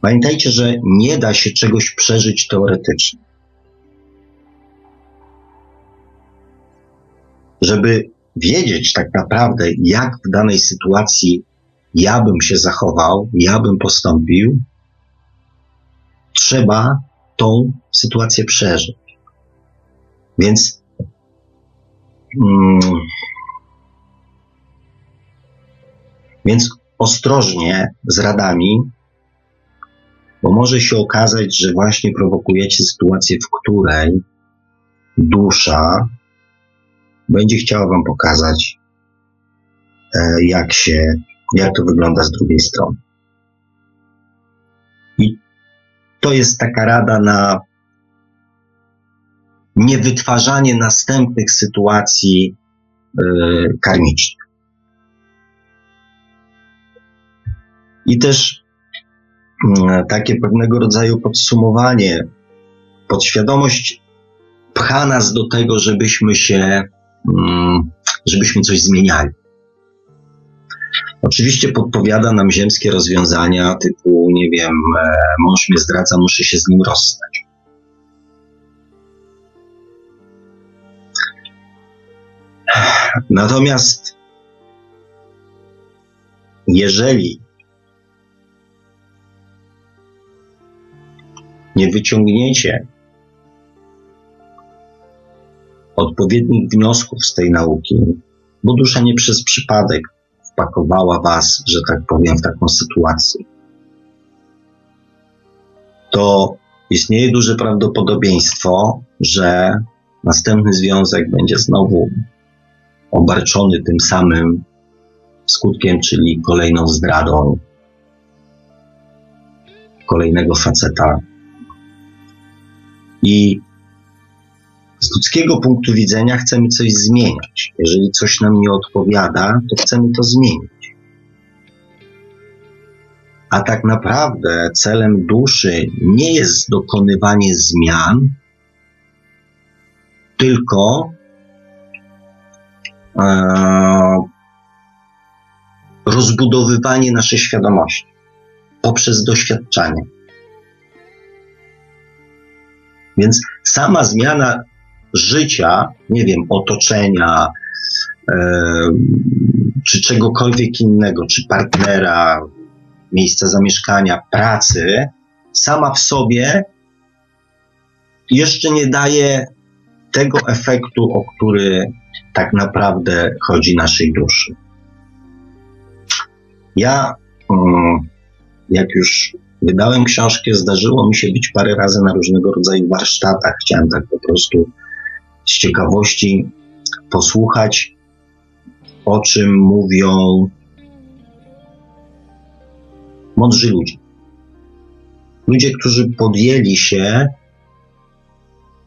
Pamiętajcie, że nie da się czegoś przeżyć teoretycznie. Żeby wiedzieć tak naprawdę, jak w danej sytuacji ja bym się zachował, ja bym postąpił, trzeba tą sytuację przeżyć. Więc mm, więc ostrożnie z radami, bo może się okazać, że właśnie prowokujecie sytuację, w której dusza będzie chciała Wam pokazać, e, jak się jak to wygląda z drugiej strony. I to jest taka rada na niewytwarzanie następnych sytuacji yy, karmicznych. I też yy, takie pewnego rodzaju podsumowanie. Podświadomość pcha nas do tego, żebyśmy się, yy, żebyśmy coś zmieniali. Oczywiście podpowiada nam ziemskie rozwiązania typu, nie wiem, e, mąż mnie zdradza, muszę się z nim rozstać. Natomiast jeżeli nie wyciągniecie odpowiednich wniosków z tej nauki, bo dusza nie przez przypadek wpakowała Was, że tak powiem, w taką sytuację, to istnieje duże prawdopodobieństwo, że następny związek będzie znowu obarczony tym samym skutkiem, czyli kolejną zdradą kolejnego faceta. I z ludzkiego punktu widzenia chcemy coś zmieniać. Jeżeli coś nam nie odpowiada, to chcemy to zmienić. A tak naprawdę celem duszy nie jest dokonywanie zmian, tylko e, rozbudowywanie naszej świadomości poprzez doświadczanie. Więc sama zmiana życia, nie wiem, otoczenia, e, czy czegokolwiek innego, czy partnera, miejsca zamieszkania, pracy, sama w sobie jeszcze nie daje tego efektu, o który tak naprawdę chodzi naszej duszy. Ja, mm, jak już wydałem książkę, zdarzyło mi się być parę razy na różnego rodzaju warsztatach. Chciałem tak po prostu z ciekawości posłuchać, o czym mówią mądrzy ludzie. Ludzie, którzy podjęli się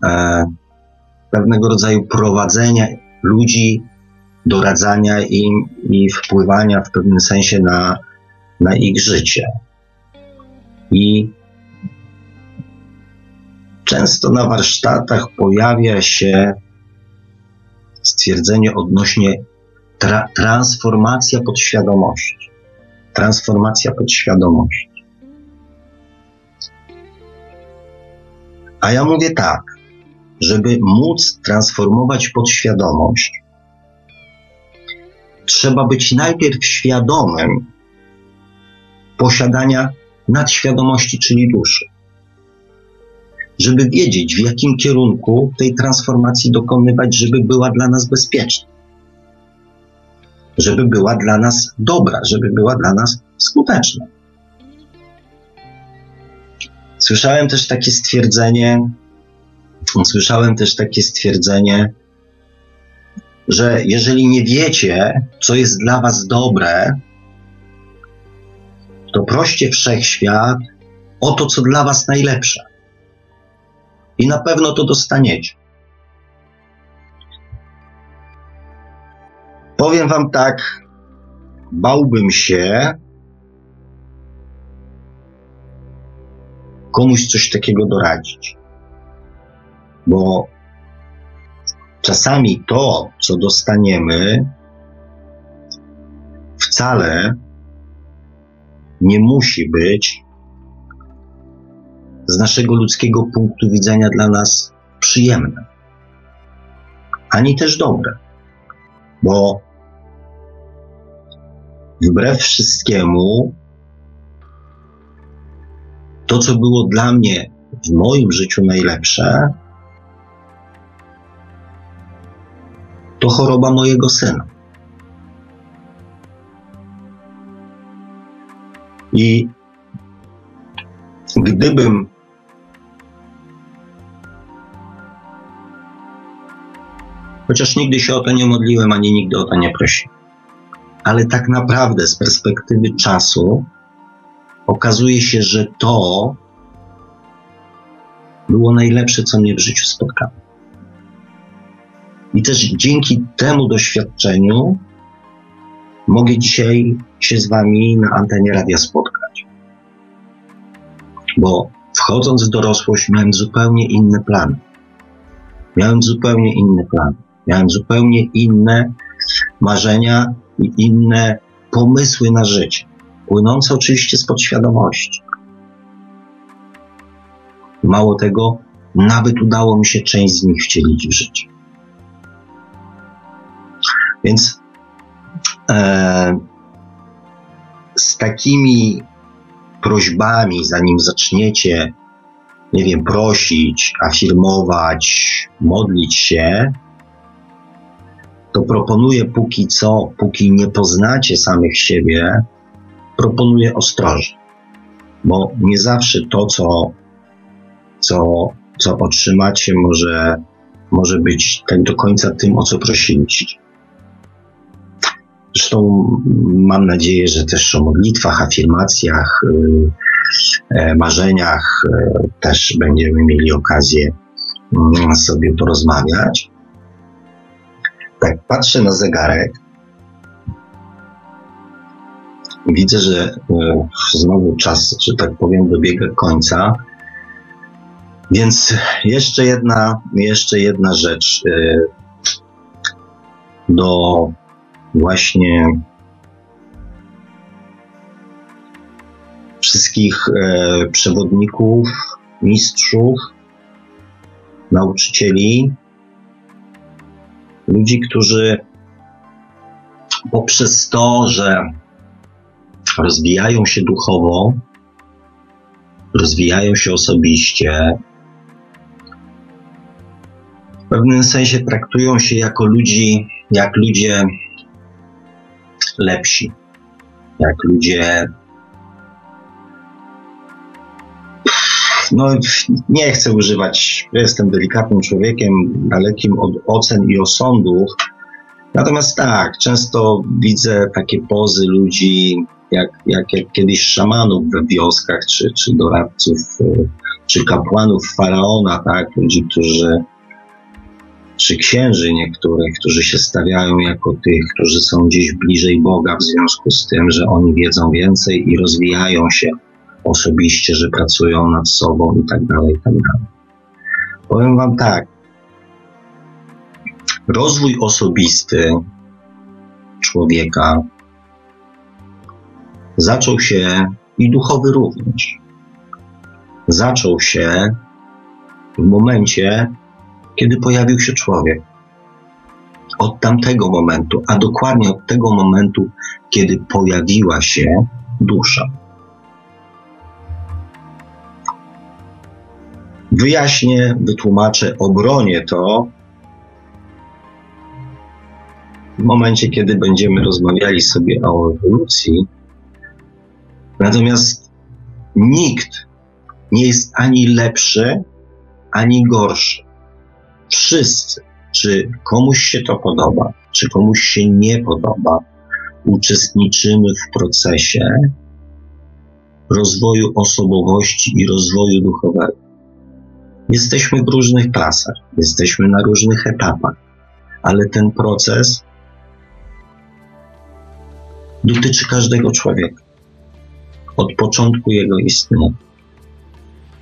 e, pewnego rodzaju prowadzenia ludzi, doradzania im i wpływania w pewnym sensie na, na ich życie. I Często na warsztatach pojawia się stwierdzenie odnośnie tra transformacja podświadomości. Transformacja podświadomości. A ja mówię tak, żeby móc transformować podświadomość, trzeba być najpierw świadomym posiadania nadświadomości, czyli duszy żeby wiedzieć, w jakim kierunku tej transformacji dokonywać, żeby była dla nas bezpieczna, żeby była dla nas dobra, żeby była dla nas skuteczna. Słyszałem też takie stwierdzenie, słyszałem też takie stwierdzenie, że jeżeli nie wiecie, co jest dla Was dobre, to proście wszechświat o to, co dla Was najlepsze i na pewno to dostaniecie. Powiem Wam tak, bałbym się komuś coś takiego doradzić, bo czasami to, co dostaniemy, wcale nie musi być z naszego ludzkiego punktu widzenia dla nas przyjemne, ani też dobre, bo wbrew wszystkiemu, to, co było dla mnie w moim życiu najlepsze, to choroba mojego syna. I gdybym Chociaż nigdy się o to nie modliłem, ani nigdy o to nie prosiłem. ale tak naprawdę z perspektywy czasu okazuje się, że to było najlepsze, co mnie w życiu spotkało. I też dzięki temu doświadczeniu mogę dzisiaj się z Wami na antenie radia spotkać. Bo wchodząc w dorosłość, miałem zupełnie inny plan. Miałem zupełnie inny plan. Miałem zupełnie inne marzenia i inne pomysły na życie, płynące oczywiście z podświadomości. Mało tego, nawet udało mi się część z nich wcielić w życie. Więc e, z takimi prośbami, zanim zaczniecie, nie wiem, prosić, afirmować, modlić się, to proponuję póki co, póki nie poznacie samych siebie, proponuję ostrożnie, bo nie zawsze to, co, co, co otrzymacie, może, może być tak do końca tym, o co prosiliście. Zresztą mam nadzieję, że też o modlitwach, afirmacjach, y, e, marzeniach e, też będziemy mieli okazję mm, sobie porozmawiać. Tak, patrzę na zegarek. Widzę, że e, znowu czas, że tak powiem, dobiega końca. Więc jeszcze jedna, jeszcze jedna rzecz do właśnie wszystkich e, przewodników, mistrzów, nauczycieli, ludzi, którzy poprzez to, że rozwijają się duchowo, rozwijają się osobiście, w pewnym sensie traktują się jako ludzi, jak ludzie lepsi, jak ludzie. No, nie chcę używać, jestem delikatnym człowiekiem, dalekim od ocen i osądów. Natomiast tak, często widzę takie pozy ludzi, jak, jak, jak kiedyś szamanów we wioskach, czy, czy doradców, czy kapłanów faraona, tak, ludzi, którzy czy księży niektórych, którzy się stawiają jako tych, którzy są gdzieś bliżej Boga w związku z tym, że oni wiedzą więcej i rozwijają się osobiście, że pracują nad sobą i tak dalej, i tak dalej. Powiem Wam tak. Rozwój osobisty człowieka zaczął się i duchowy również. Zaczął się w momencie, kiedy pojawił się człowiek. Od tamtego momentu, a dokładnie od tego momentu, kiedy pojawiła się dusza. Wyjaśnię, wytłumaczę, obronię to w momencie, kiedy będziemy rozmawiali sobie o ewolucji. Natomiast nikt nie jest ani lepszy, ani gorszy wszyscy, czy komuś się to podoba, czy komuś się nie podoba, uczestniczymy w procesie rozwoju osobowości i rozwoju duchowego. Jesteśmy w różnych klasach, jesteśmy na różnych etapach, ale ten proces dotyczy każdego człowieka od początku jego istnienia.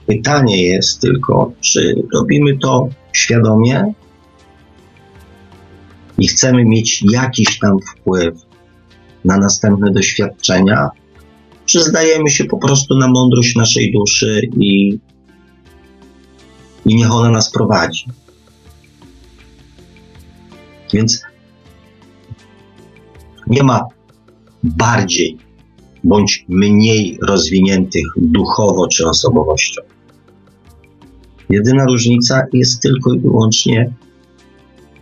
Pytanie jest tylko, czy robimy to świadomie i chcemy mieć jakiś tam wpływ na następne doświadczenia, czy zdajemy się po prostu na mądrość naszej duszy i, i niech ona nas prowadzi. Więc nie ma bardziej bądź mniej rozwiniętych duchowo czy osobowością. Jedyna różnica jest tylko i wyłącznie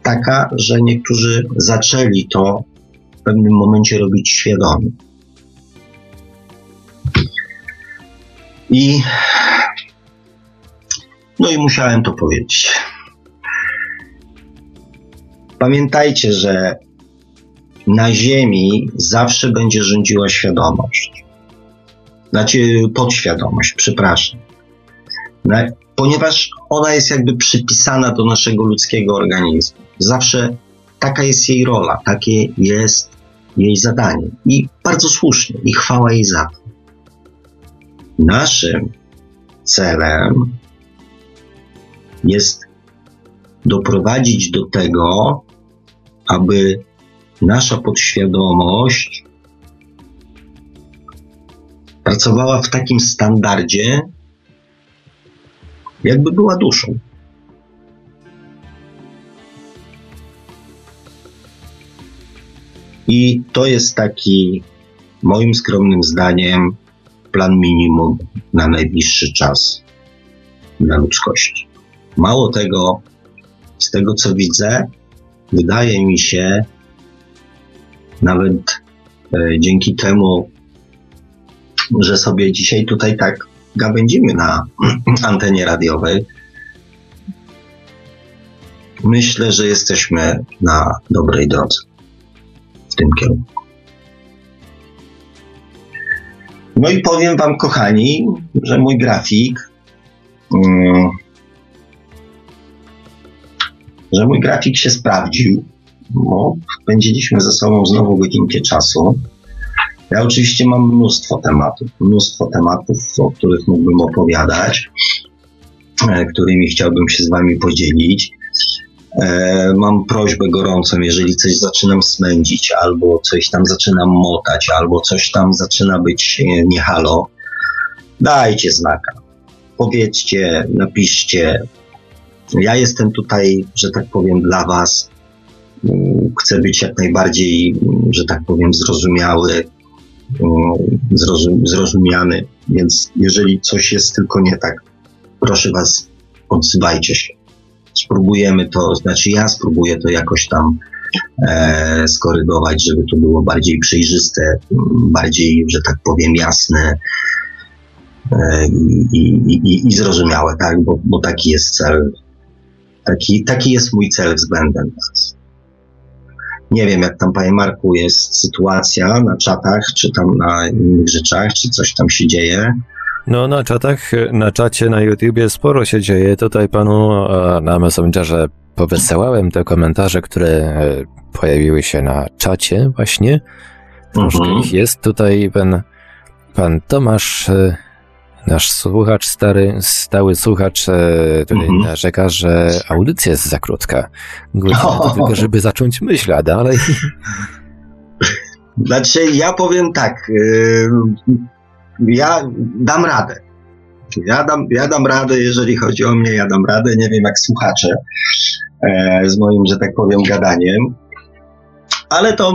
taka, że niektórzy zaczęli to w pewnym momencie robić świadomie. I no i musiałem to powiedzieć. Pamiętajcie, że na Ziemi zawsze będzie rządziła świadomość. Znaczy podświadomość, przepraszam. Ponieważ ona jest jakby przypisana do naszego ludzkiego organizmu. Zawsze taka jest jej rola, takie jest jej zadanie. I bardzo słusznie, i chwała jej za to. Naszym celem jest doprowadzić do tego, aby nasza podświadomość pracowała w takim standardzie, jakby była duszą. I to jest taki, moim skromnym zdaniem, plan minimum na najbliższy czas dla ludzkości. Mało tego, z tego co widzę, wydaje mi się, nawet e, dzięki temu, że sobie dzisiaj tutaj tak gawędzimy na antenie radiowej, myślę, że jesteśmy na dobrej drodze w tym kierunku. No i powiem Wam, kochani, że mój grafik, um, że mój grafik się sprawdził. bo spędziliśmy ze sobą znowu godzinkę czasu. Ja oczywiście mam mnóstwo tematów, mnóstwo tematów, o których mógłbym opowiadać, e, którymi chciałbym się z Wami podzielić. E, mam prośbę gorącą, jeżeli coś zaczynam smędzić, albo coś tam zaczynam motać, albo coś tam zaczyna być e, niehalo, dajcie znaka. Powiedzcie, napiszcie. Ja jestem tutaj, że tak powiem, dla Was. Mm, chcę być jak najbardziej, że tak powiem, zrozumiały, mm, zrozum zrozumiany, więc jeżeli coś jest tylko nie tak, proszę Was, odzywajcie się spróbujemy to, znaczy ja spróbuję to jakoś tam e, skorygować, żeby to było bardziej przejrzyste, bardziej, że tak powiem, jasne e, i, i, i, zrozumiałe, tak? Bo, bo taki jest cel. Taki, taki jest mój cel względem nas. Nie wiem, jak tam, panie Marku, jest sytuacja na czatach, czy tam na innych rzeczach, czy coś tam się dzieje. No na czatach, na czacie na YouTubie sporo się dzieje. Tutaj panu na Messengerze powysyłałem te komentarze, które e, pojawiły się na czacie właśnie. Troszkę mhm. ich jest. Tutaj pan, pan Tomasz, e, nasz słuchacz, stary, stały słuchacz, e, tutaj mhm. narzeka, że audycja jest za krótka. Godzina tylko, żeby zacząć myśleć, dalej... Znaczy, ja powiem tak ja dam radę. Ja dam, ja dam radę, jeżeli chodzi o mnie, ja dam radę. Nie wiem, jak słuchacze e, z moim, że tak powiem, gadaniem. Ale to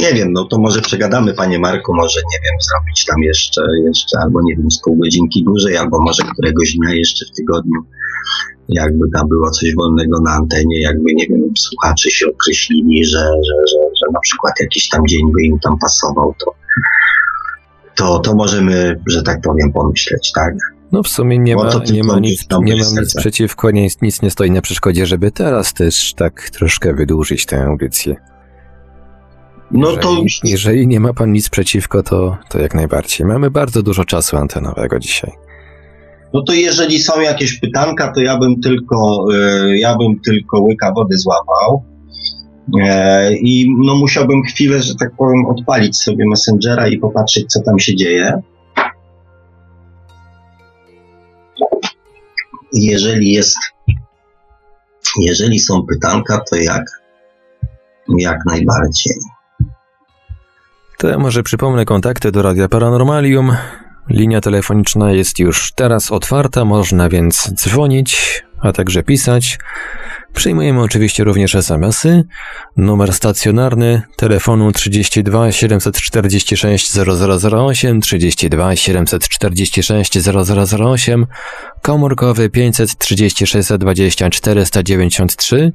nie wiem, no to może przegadamy, panie Marku, może nie wiem, zrobić tam jeszcze, jeszcze albo nie wiem, z pół godzinki dłużej, albo może któregoś dnia jeszcze w tygodniu, jakby tam było coś wolnego na antenie, jakby nie wiem, słuchacze się określili, że, że, że, że na przykład jakiś tam dzień by im tam pasował, to, to, to możemy, że tak powiem, pomyśleć, tak? No w sumie nie ma, nie ma nic, nie mam nic przeciwko, nic, nic nie stoi na przeszkodzie, żeby teraz też tak troszkę wydłużyć tę audycję. No jeżeli, to... jeżeli nie ma pan nic przeciwko, to, to jak najbardziej. Mamy bardzo dużo czasu antenowego dzisiaj. No to jeżeli są jakieś pytanka, to ja bym tylko, y, ja bym tylko łyka wody złapał. E, I no, musiałbym chwilę, że tak powiem, odpalić sobie Messengera i popatrzeć, co tam się dzieje. Jeżeli jest, jeżeli są pytanka, to jak, jak najbardziej. To ja może przypomnę kontakty do Radia Paranormalium. Linia telefoniczna jest już teraz otwarta, można więc dzwonić, a także pisać. Przyjmujemy oczywiście również SMS-y. Numer stacjonarny telefonu 32 746 0008, 32 746 0008, komórkowy 536 20 493,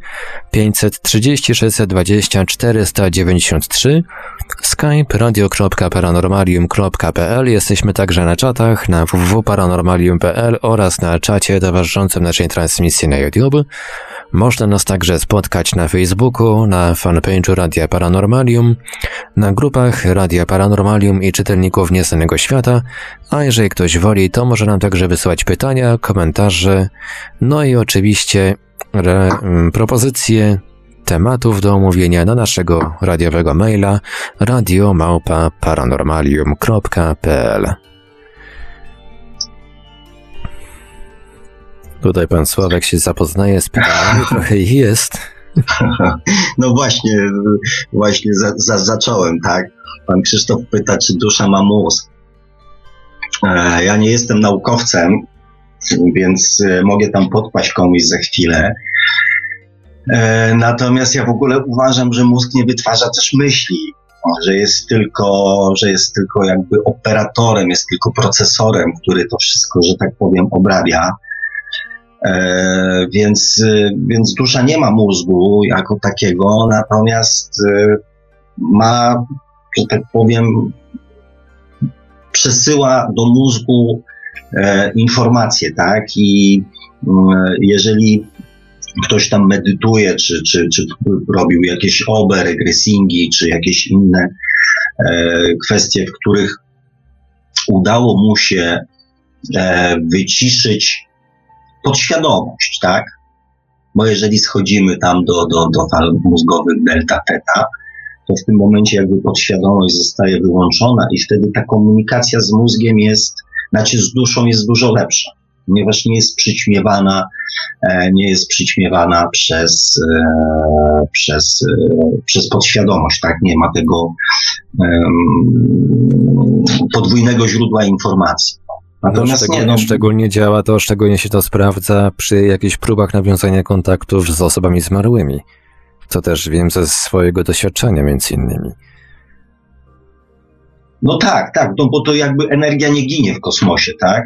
536 20 493, skype radio.paranormalium.pl. Jesteśmy także na czatach na www.paranormalium.pl oraz na czacie towarzyszącym naszej transmisji na YouTube. Można nas także spotkać na Facebooku, na fanpage'u Radia Paranormalium, na grupach Radia Paranormalium i czytelników Nieznanego Świata, a jeżeli ktoś woli, to może nam także wysłać pytania, komentarze, no i oczywiście re, propozycje tematów do omówienia na naszego radiowego maila radiomałpa-paranormalium.pl Tutaj pan Sławek się zapoznaje z pytaniami, trochę ich jest. No właśnie, właśnie za, za, zacząłem, tak? Pan Krzysztof pyta, czy dusza ma mózg. E, ja nie jestem naukowcem, więc e, mogę tam podpaść komuś za chwilę. E, natomiast ja w ogóle uważam, że mózg nie wytwarza też myśli, że jest tylko, że jest tylko jakby operatorem, jest tylko procesorem, który to wszystko, że tak powiem, obrabia. E, więc, więc dusza nie ma mózgu jako takiego, natomiast e, ma, że tak powiem, przesyła do mózgu e, informacje, tak? I jeżeli ktoś tam medytuje, czy, czy, czy robił jakieś obe, regresingi, czy jakieś inne kwestie, w których udało mu się wyciszyć podświadomość, tak? Bo jeżeli schodzimy tam do, do, do fal mózgowych delta, teta, to w tym momencie jakby podświadomość zostaje wyłączona i wtedy ta komunikacja z mózgiem jest, znaczy z duszą jest dużo lepsza, ponieważ nie jest przyćmiewana, e, nie jest przyćmiewana przez, e, przez, e, przez podświadomość, tak? Nie ma tego podwójnego źródła informacji. Natomiast no, nie, no, szczególnie działa to, szczególnie się to sprawdza przy jakichś próbach nawiązania kontaktów z osobami zmarłymi. Co też wiem ze swojego doświadczenia między innymi. No tak, tak, no bo to jakby energia nie ginie w kosmosie, tak?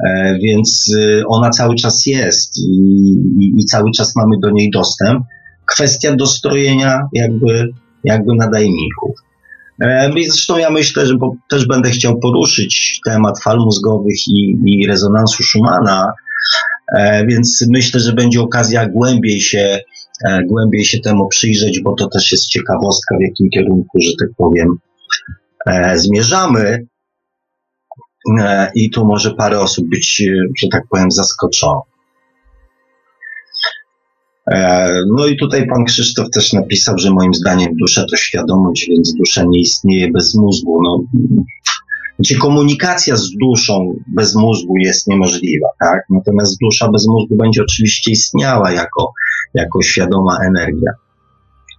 E, więc y, ona cały czas jest i, i, i, cały czas mamy do niej dostęp. Kwestia dostrojenia jakby, jakby nadajników. E, zresztą ja myślę, że też będę chciał poruszyć temat fal mózgowych i, i rezonansu Schumana, e, więc myślę, że będzie okazja głębiej się, głębiej się temu przyjrzeć, bo to też jest ciekawostka, w jakim kierunku, że tak powiem, zmierzamy. I tu może parę osób być, że tak powiem, zaskoczonych. E, no i tutaj pan Krzysztof też napisał, że moim zdaniem dusza to świadomość, więc dusza nie istnieje bez mózgu. No, gdzie komunikacja z duszą bez mózgu jest niemożliwa, tak? Natomiast dusza bez mózgu będzie oczywiście istniała jako, jako świadoma energia.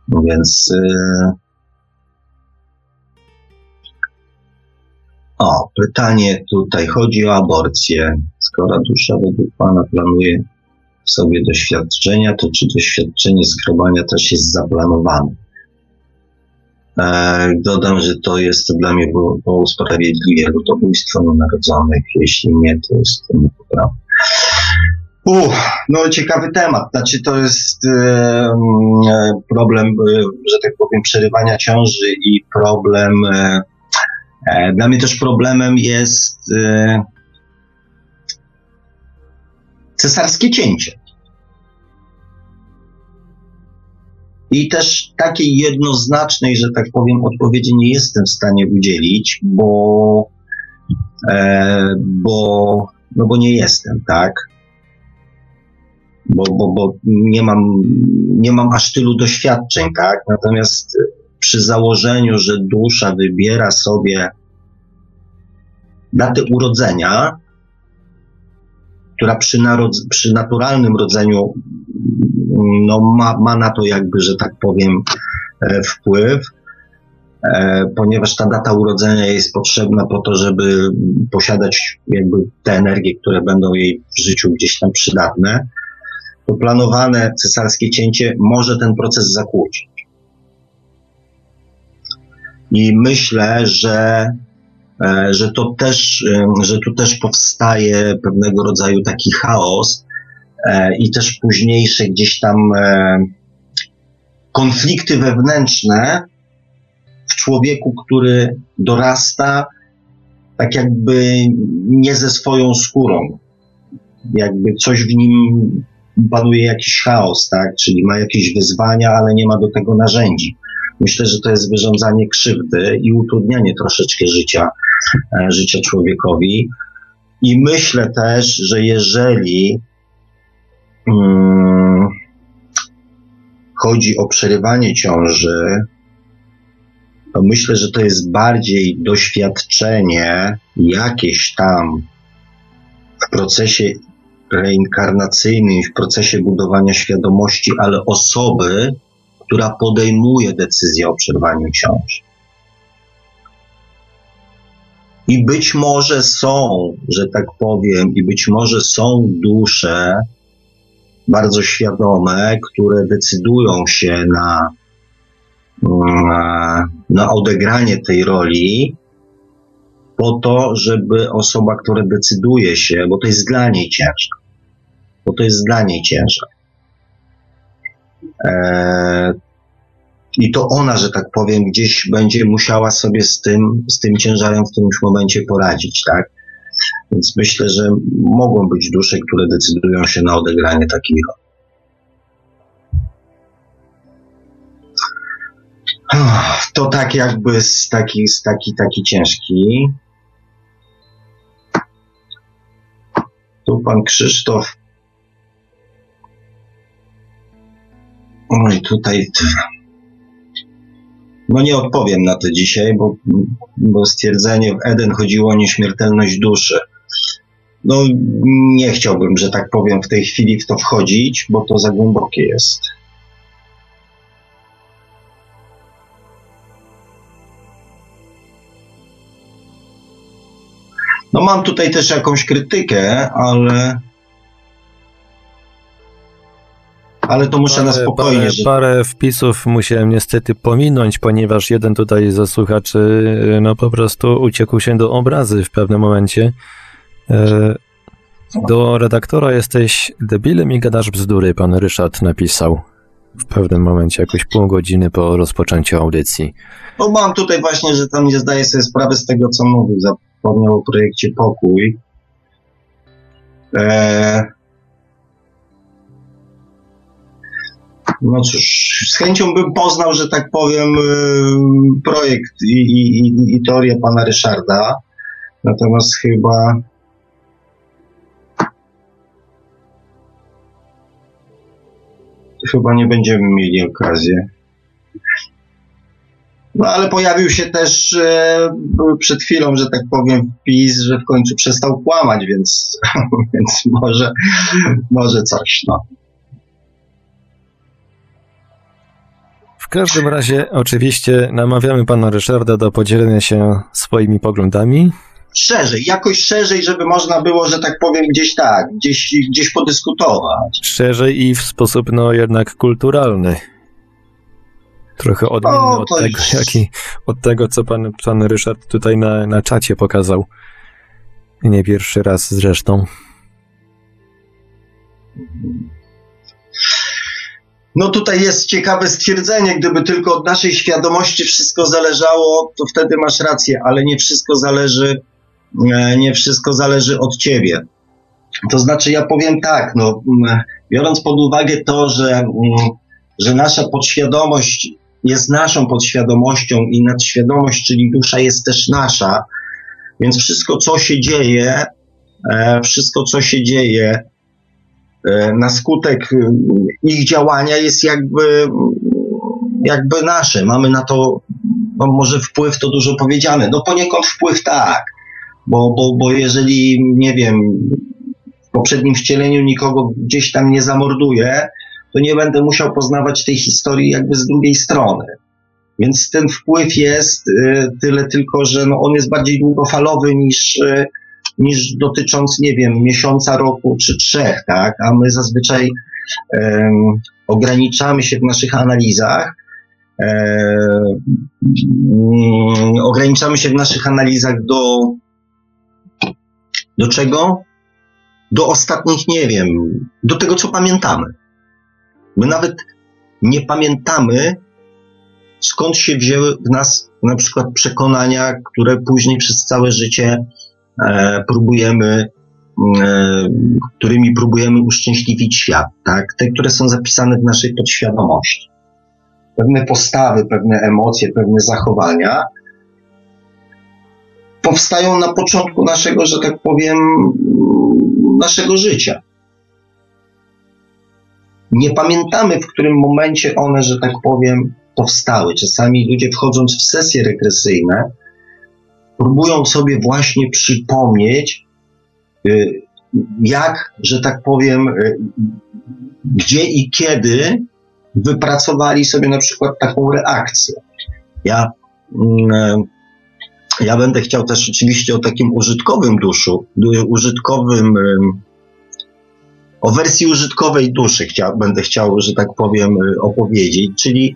No więc. Yy... O, pytanie tutaj. Chodzi o aborcję. Skoro dusza według Pana planuje sobie doświadczenia, to czy doświadczenie skrobania też jest zaplanowane. E, dodam, że to jest dla mnie było, było usprawiedliwie ludobójstwo narodzonych. Jeśli nie, to jest to niepoprawne. Uff, no ciekawy temat. Znaczy to jest e, problem, e, że tak powiem, przerywania ciąży i problem. E, e dla mnie też problemem jest e, cesarskie cięcie. I też takiej jednoznacznej, że tak powiem, odpowiedzi nie jestem w stanie udzielić, bo, e, bo, no bo nie jestem, tak? Bo, bo, bo nie, mam, nie mam aż tylu doświadczeń, tak? Natomiast przy założeniu, że dusza wybiera sobie datę urodzenia, która przy, przy naturalnym rodzeniu no, ma, ma na to jakby, że tak powiem, e, wpływ, e, ponieważ ta data urodzenia jest potrzebna po to, żeby posiadać jakby te energie, które będą jej w życiu gdzieś tam przydatne, to planowane cesarskie cięcie może ten proces zakłócić. I myślę, że E, że to też, że tu też powstaje pewnego rodzaju taki chaos e, i też późniejsze gdzieś tam e, konflikty wewnętrzne w człowieku, który dorasta tak jakby nie ze swoją skórą. Jakby coś w nim panuje jakiś chaos, tak? Czyli ma jakieś wyzwania, ale nie ma do tego narzędzi. Myślę, że to jest wyrządzanie krzywdy i utrudnianie troszeczkę życia, e, życia człowiekowi. I myślę też, że jeżeli hmm, chodzi o przerywanie ciąży, to myślę, że to jest bardziej doświadczenie jakieś tam w procesie reinkarnacyjnym, w procesie budowania świadomości, ale osoby, która podejmuje decyzję o przerwaniu ciąży. I być może są, że tak powiem, i być może są dusze bardzo świadome, które decydują się na, na odegranie tej roli, po to, żeby osoba, która decyduje się, bo to jest dla niej ciężar, bo to jest dla niej ciężar. E, I to ona, że tak powiem, gdzieś będzie musiała sobie z tym, z tym ciężarem w którymś momencie poradzić, tak? Więc myślę, że mogą być dusze, które decydują się na odegranie takiej roli. To tak jakby z taki, z taki, taki ciężki. Tu pan Krzysztof. Oj, tutaj. No nie odpowiem na to dzisiaj, bo, bo stwierdzenie w Eden chodziło o nieśmiertelność duszy. No nie chciałbym, że tak powiem, w tej chwili w to wchodzić, bo to za głębokie jest. No mam tutaj też jakąś krytykę, ale ale to muszę parę, na spokojnie. Parę, parę wpisów musiałem niestety pominąć, ponieważ jeden tutaj ze słuchaczy no po prostu uciekł się do obrazy w pewnym momencie. E, do redaktora jesteś debilem i gadasz bzdury, pan Ryszard napisał w pewnym momencie, jakoś pół godziny po rozpoczęciu audycji. No mam tutaj właśnie, że tam nie zdaję sobie sprawy z tego, co mówił. Zapomniał o projekcie Pokój. Eee... No cóż, z chęcią bym poznał, że tak powiem, y, projekt i, i, i teorię pana Ryszarda. Natomiast chyba chyba nie będziemy mieli okazji. No ale pojawił się też e, przed chwilą, że tak powiem, wpis, że w końcu przestał kłamać, więc, więc może, może coś, no. W każdym razie, oczywiście, namawiamy pana Ryszarda do podzielenia się swoimi poglądami szerzej, jakoś szerzej, żeby można było, że tak powiem, gdzieś tak, gdzieś, gdzieś podyskutować. Szerzej i w sposób, no jednak kulturalny. Trochę odmienny o, od, tego, jest... jaki, od tego, co pan, pan Ryszard tutaj na, na czacie pokazał. Nie pierwszy raz zresztą. No tutaj jest ciekawe stwierdzenie, gdyby tylko od naszej świadomości wszystko zależało, to wtedy masz rację, ale nie wszystko zależy E, nie wszystko zależy od ciebie. To znaczy, ja powiem tak, no, biorąc pod uwagę to, że, że nasza podświadomość jest naszą podświadomością i nadświadomość, czyli dusza jest też nasza, więc wszystko, co się dzieje, e, wszystko, co się dzieje na skutek ich działania jest jakby, jakby nasze. Mamy na to, no może wpływ to dużo powiedziane, no poniekąd wpływ tak, bo, bo, bo jeżeli, nie wiem, w poprzednim wcieleniu nikogo gdzieś tam nie zamorduję, to nie będę musiał poznawać tej historii jakby z drugiej strony. Więc ten wpływ jest y, tyle tylko, że no on jest bardziej długofalowy niż, niż dotycząc, nie wiem, miesiąca, roku czy trzech, tak? A my zazwyczaj ograniczamy się w naszych analizach. ograniczamy się w naszych analizach do do czego? Do ostatnich, nie wiem, do tego, co pamiętamy. My nawet nie pamiętamy, skąd się wzięły w nas na przykład przekonania, które później przez całe życie e, próbujemy e, którymi próbujemy uszczęśliwić świat, tak? Te, które są zapisane w naszej podświadomości. Pewne postawy, pewne emocje, pewne zachowania powstają na początku naszego, że tak powiem, naszego życia. Nie pamiętamy, w którym momencie one, że tak powiem, powstały. Czasami ludzie wchodząc w sesje regresyjne, próbują sobie właśnie przypomnieć, y, jak, że tak powiem, y, gdzie i kiedy wypracowali sobie na przykład taką reakcję. Ja, mm, ja będę chciał też oczywiście o takim użytkowym duszu, użytkowym, o wersji użytkowej duszy chciał, będę chciał, że tak powiem, opowiedzieć, czyli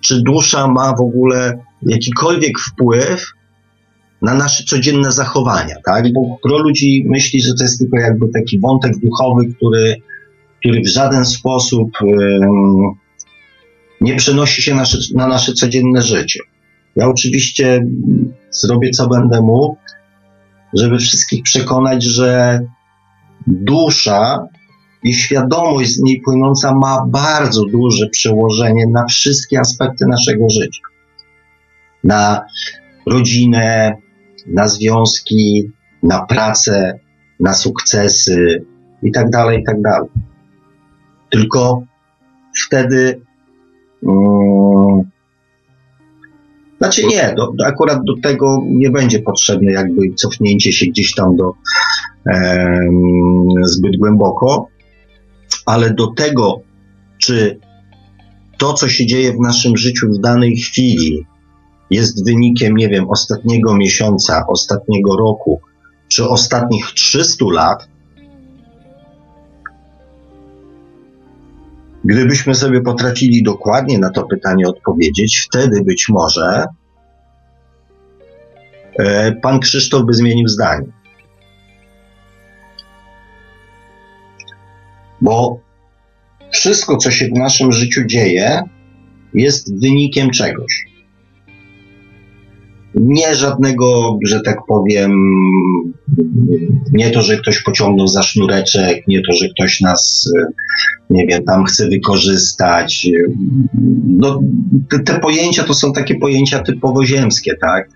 czy dusza ma w ogóle jakikolwiek wpływ na nasze codzienne zachowania, tak? Bo gro ludzi myśli, że to jest tylko jakby taki wątek duchowy, który, który w żaden sposób um, nie przenosi się nasze, na nasze codzienne życie. Ja oczywiście zrobię co będę mógł, żeby wszystkich przekonać, że dusza i świadomość z niej płynąca ma bardzo duże przełożenie na wszystkie aspekty naszego życia. Na rodzinę, na związki, na pracę, na sukcesy i tak dalej, i tak dalej. Tylko wtedy um, znaczy nie, do, do, akurat do tego nie będzie potrzebne jakby cofnięcie się gdzieś tam do um, zbyt głęboko, ale do tego, czy to, co się dzieje w naszym życiu w danej chwili, jest wynikiem, nie wiem, ostatniego miesiąca, ostatniego roku, czy ostatnich 300 lat, gdybyśmy sobie potrafili dokładnie na to pytanie odpowiedzieć, wtedy być może e, pan Krzysztof by zmienił zdanie. Bo wszystko, co się w naszym życiu dzieje, jest wynikiem czegoś nie żadnego, że tak powiem, nie to, że ktoś pociągnął za sznureczek, nie to, że ktoś nas, nie wiem, tam chce wykorzystać. No, te, te pojęcia to są takie pojęcia typowo ziemskie, tak?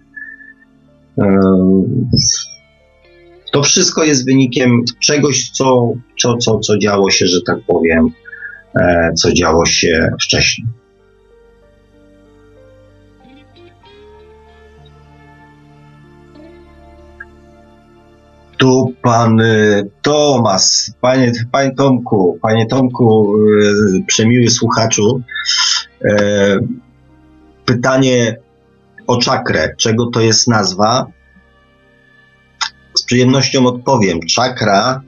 To wszystko jest wynikiem czegoś, co, co, co, co działo się, że tak powiem, e, co działo się wcześniej. Tu pan y, Tomas, panie, panie Tomku, panie Tomku, y, przemiły słuchaczu, e, pytanie o czakrę, czego to jest nazwa? Z przyjemnością odpowiem. Czakra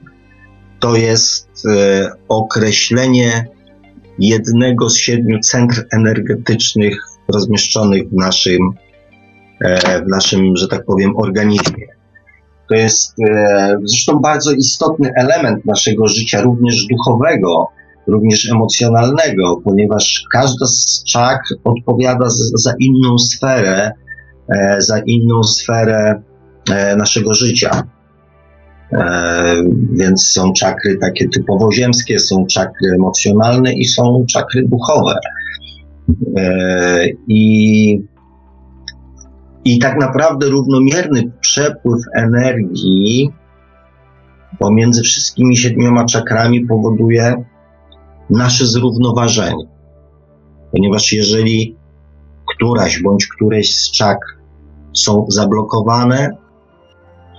to jest określenie jednego z siedmiu centr energetycznych rozmieszczonych w naszym, e, w naszym, że tak powiem, organizmie. To jest e, zresztą bardzo istotny element naszego życia, również duchowego, również emocjonalnego, ponieważ każda z czak odpowiada za, za inną sferę, e, za inną sferę e, naszego życia. Więc są czakry takie typowo ziemskie, są czakry emocjonalne i są czakry duchowe. I i tak naprawdę równomierny przepływ energii pomiędzy wszystkimi siedmioma czakrami powoduje nasze zrównoważenie. Ponieważ jeżeli któraś bądź któreś z czakr są zablokowane,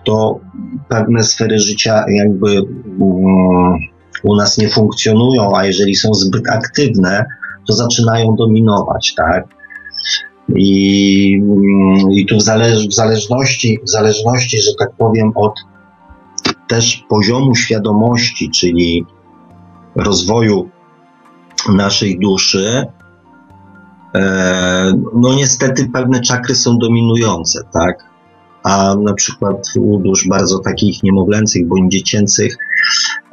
to pewne sfery życia jakby um, u nas nie funkcjonują, a jeżeli są zbyt aktywne, to zaczynają dominować, tak? I, mm, i tu w, w, zależności, w zależności, że tak powiem, od też poziomu świadomości, czyli rozwoju naszej duszy, e, no niestety pewne czakry są dominujące, tak? A na przykład u dusz bardzo takich niemowlęcych bądź dziecięcych,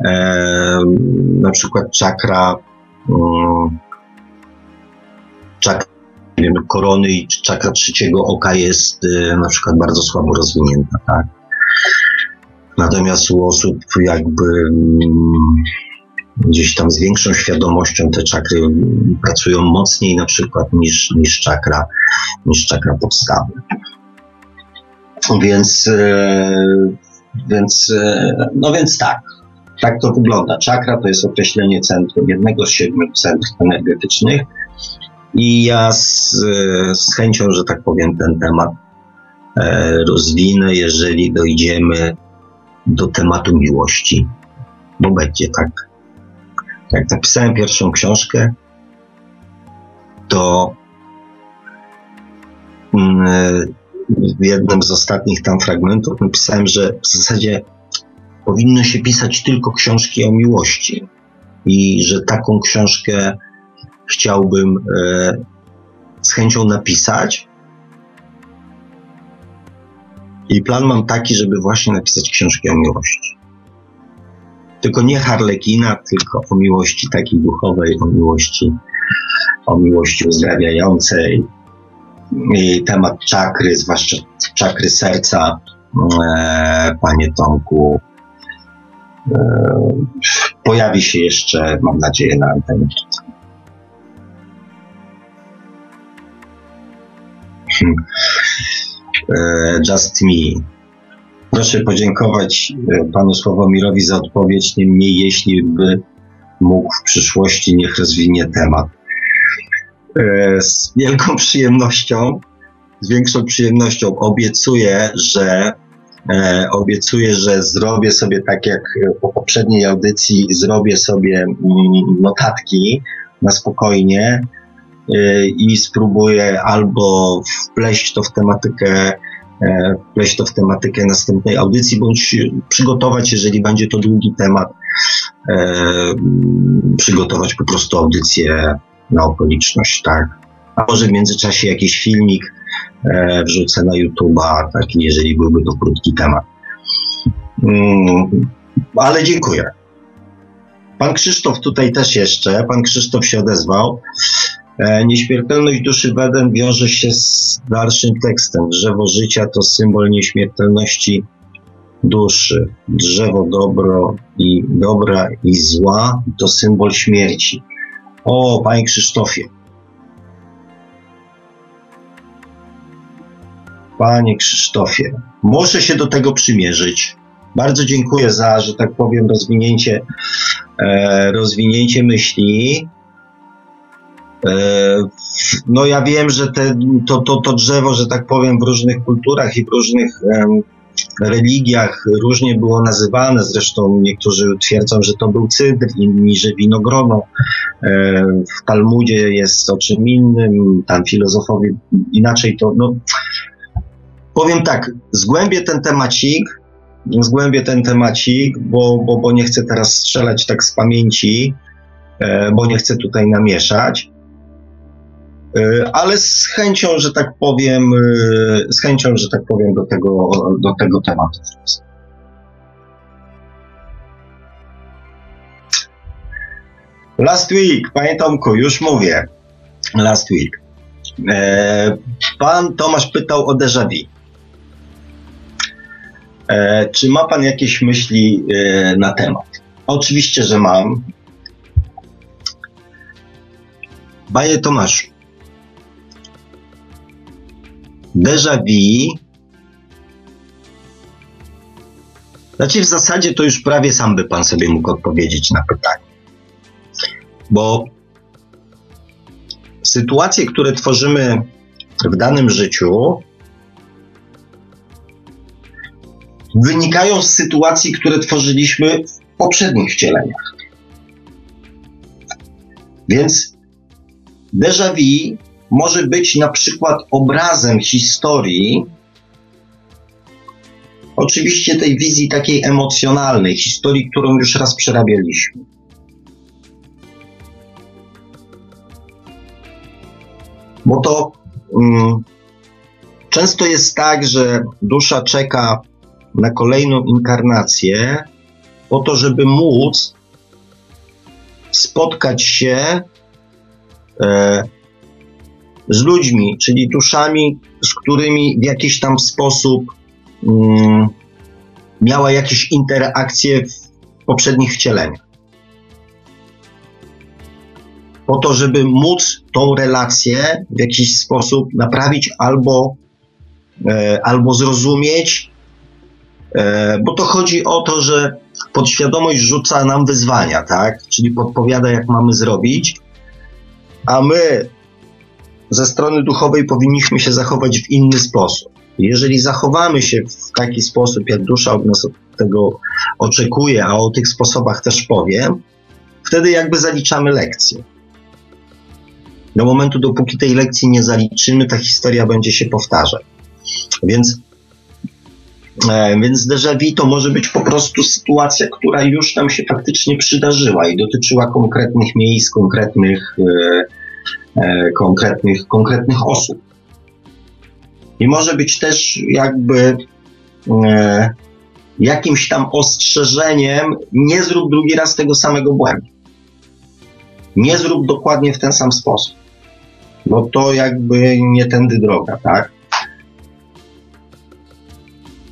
e, na przykład czakra, um, czakra wiem, korony i czakra trzeciego oka jest y, na przykład bardzo słabo rozwinięta, tak? Natomiast u osób jakby mm, gdzieś tam z większą świadomością te czakry pracują mocniej na przykład niż, niż, czakra, niż czakra podstawy. Więc, e, więc, e, no więc tak, tak to wygląda. Czakra to jest określenie centrum, jednego z siedmiu centrów energetycznych i ja z, z chęcią, że tak powiem, ten temat e, rozwinę, jeżeli dojdziemy do tematu miłości, bo będzie tak. Jak napisałem pierwszą książkę, to mm, w jednym z ostatnich tam fragmentów napisałem, że w zasadzie powinno się pisać tylko książki o miłości i że taką książkę chciałbym e, z chęcią napisać. I plan mam taki, żeby właśnie napisać książki o miłości. Tylko nie Harlekina, tylko o miłości takiej duchowej, o miłości, o miłości uzdrawiającej. I temat czakry, zwłaszcza czakry serca, e, panie Tomku, e, pojawi się jeszcze, mam nadzieję, na antenie. E, Just Me. Proszę podziękować e, panu Sławomirowi za odpowiedź, niemniej jeśli by mógł w przyszłości, niech rozwinie temat. E, z wielką przyjemnością, z większą przyjemnością obiecuję, że obiecuję, że zrobię sobie tak jak po poprzedniej audycji, zrobię sobie mm, notatki na spokojnie, i spróbuję albo wpleść to w tematykę e, wpleść to w tematykę następnej audycji, bądź przygotować, jeżeli będzie to długi temat, e, przygotować po prostu audycję na okoliczność, tak. A może w międzyczasie jakiś filmik e, wrzucę na YouTube'a, taki, jeżeli byłby to krótki temat. Mm, ale dziękuję. Pan Krzysztof tutaj też jeszcze, pan Krzysztof się odezwał. E, nieśmiertelność duszy Weden wiąże się z dalszym tekstem. Drzewo życia to symbol nieśmiertelności duszy. Drzewo dobro i dobra i zła to symbol śmierci. O, panie Krzysztofie. Panie Krzysztofie, muszę się do tego przymierzyć. Bardzo dziękuję za, że tak powiem, rozwinięcie, e, rozwinięcie myśli. E, no ja wiem, że te, to, to, to drzewo, że tak powiem, w różnych kulturach i w różnych religiach różnie było nazywane. Zresztą niektórzy twierdzą, że to był cydr, inni, że winogrono. E, w Talmudzie jest o czym innym, tam filozofowie inaczej to. No, powiem tak, zgłębię ten temacik, zgłębię ten temacik, bo, bo, bo nie chcę teraz strzelać tak z pamięci, e, bo nie chcę tutaj namieszać. E, ale z chęcią, że tak powiem, e, z chęcią, że tak powiem, do tego, do tego tematu. Last week, panie Tomku, już mówię. Last week. E, pan Tomasz pytał o déjà vu. Czy ma pan jakieś myśli na temat? Oczywiście, że mam. Panie Tomaszu, déjà vu. Znaczy, w zasadzie to już prawie sam by pan sobie mógł odpowiedzieć na pytanie. Bo sytuacje, które tworzymy w danym życiu, wynikają z sytuacji, które tworzyliśmy w poprzednich wcieleniach. Więc déjà vu może być na przykład obrazem historii, oczywiście tej wizji takiej emocjonalnej, historii, którą już raz przerabialiśmy. Bo to um, często jest tak, że dusza czeka na kolejną inkarnację po to, żeby móc spotkać się e, z ludźmi, czyli duszami, z którymi w jakiś tam sposób um, miała jakieś interakcje w poprzednich wcieleniach. Po to, żeby móc tą relację w jakiś sposób naprawić albo, e, albo zrozumieć, e, bo to chodzi o to, że podświadomość rzuca nam wyzwania, tak? Czyli podpowiada, jak mamy zrobić, a my ze strony duchowej powinniśmy się zachować w inny sposób. Jeżeli zachowamy się w taki sposób, jak dusza od nas tego oczekuje, a o tych sposobach też powiem, wtedy jakby zaliczamy lekcję. Do momentu, dopóki tej lekcji nie zaliczymy, ta historia będzie się powtarzać. Więc, e, więc déjà vu to może być po prostu sytuacja, która już nam się faktycznie przydarzyła i dotyczyła konkretnych miejsc, konkretnych, e, konkretnych, konkretnych osób. I może być też jakby e, jakimś tam ostrzeżeniem, nie zrób drugi raz tego samego błędu. Nie zrób dokładnie w ten sam sposób. Bo to jakby nie tędy droga, tak?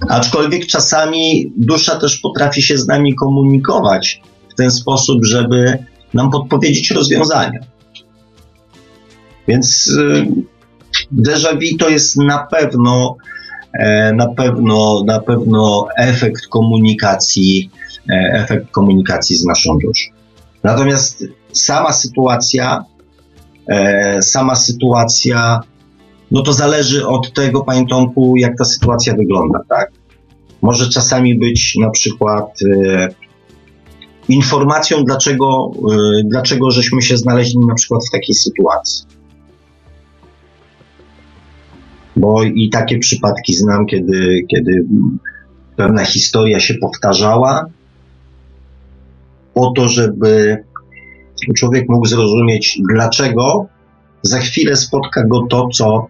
Aczkolwiek czasami dusza też potrafi się z nami komunikować w ten sposób, żeby nam podpowiedzieć rozwiązania. Więc y, déjà vu to jest na pewno, e, na pewno, na pewno efekt komunikacji, e, efekt komunikacji z naszą duszą. Natomiast sama sytuacja, e, sama sytuacja, no to zależy od tego, panie Tomku, jak ta sytuacja wygląda, tak? Może czasami być na przykład informacją, dlaczego, dlaczego żeśmy się znaleźli na przykład w takiej sytuacji bo i takie przypadki znam, kiedy, kiedy pewna historia się powtarzała, po to, żeby człowiek mógł zrozumieć, dlaczego za chwilę spotka go to, co,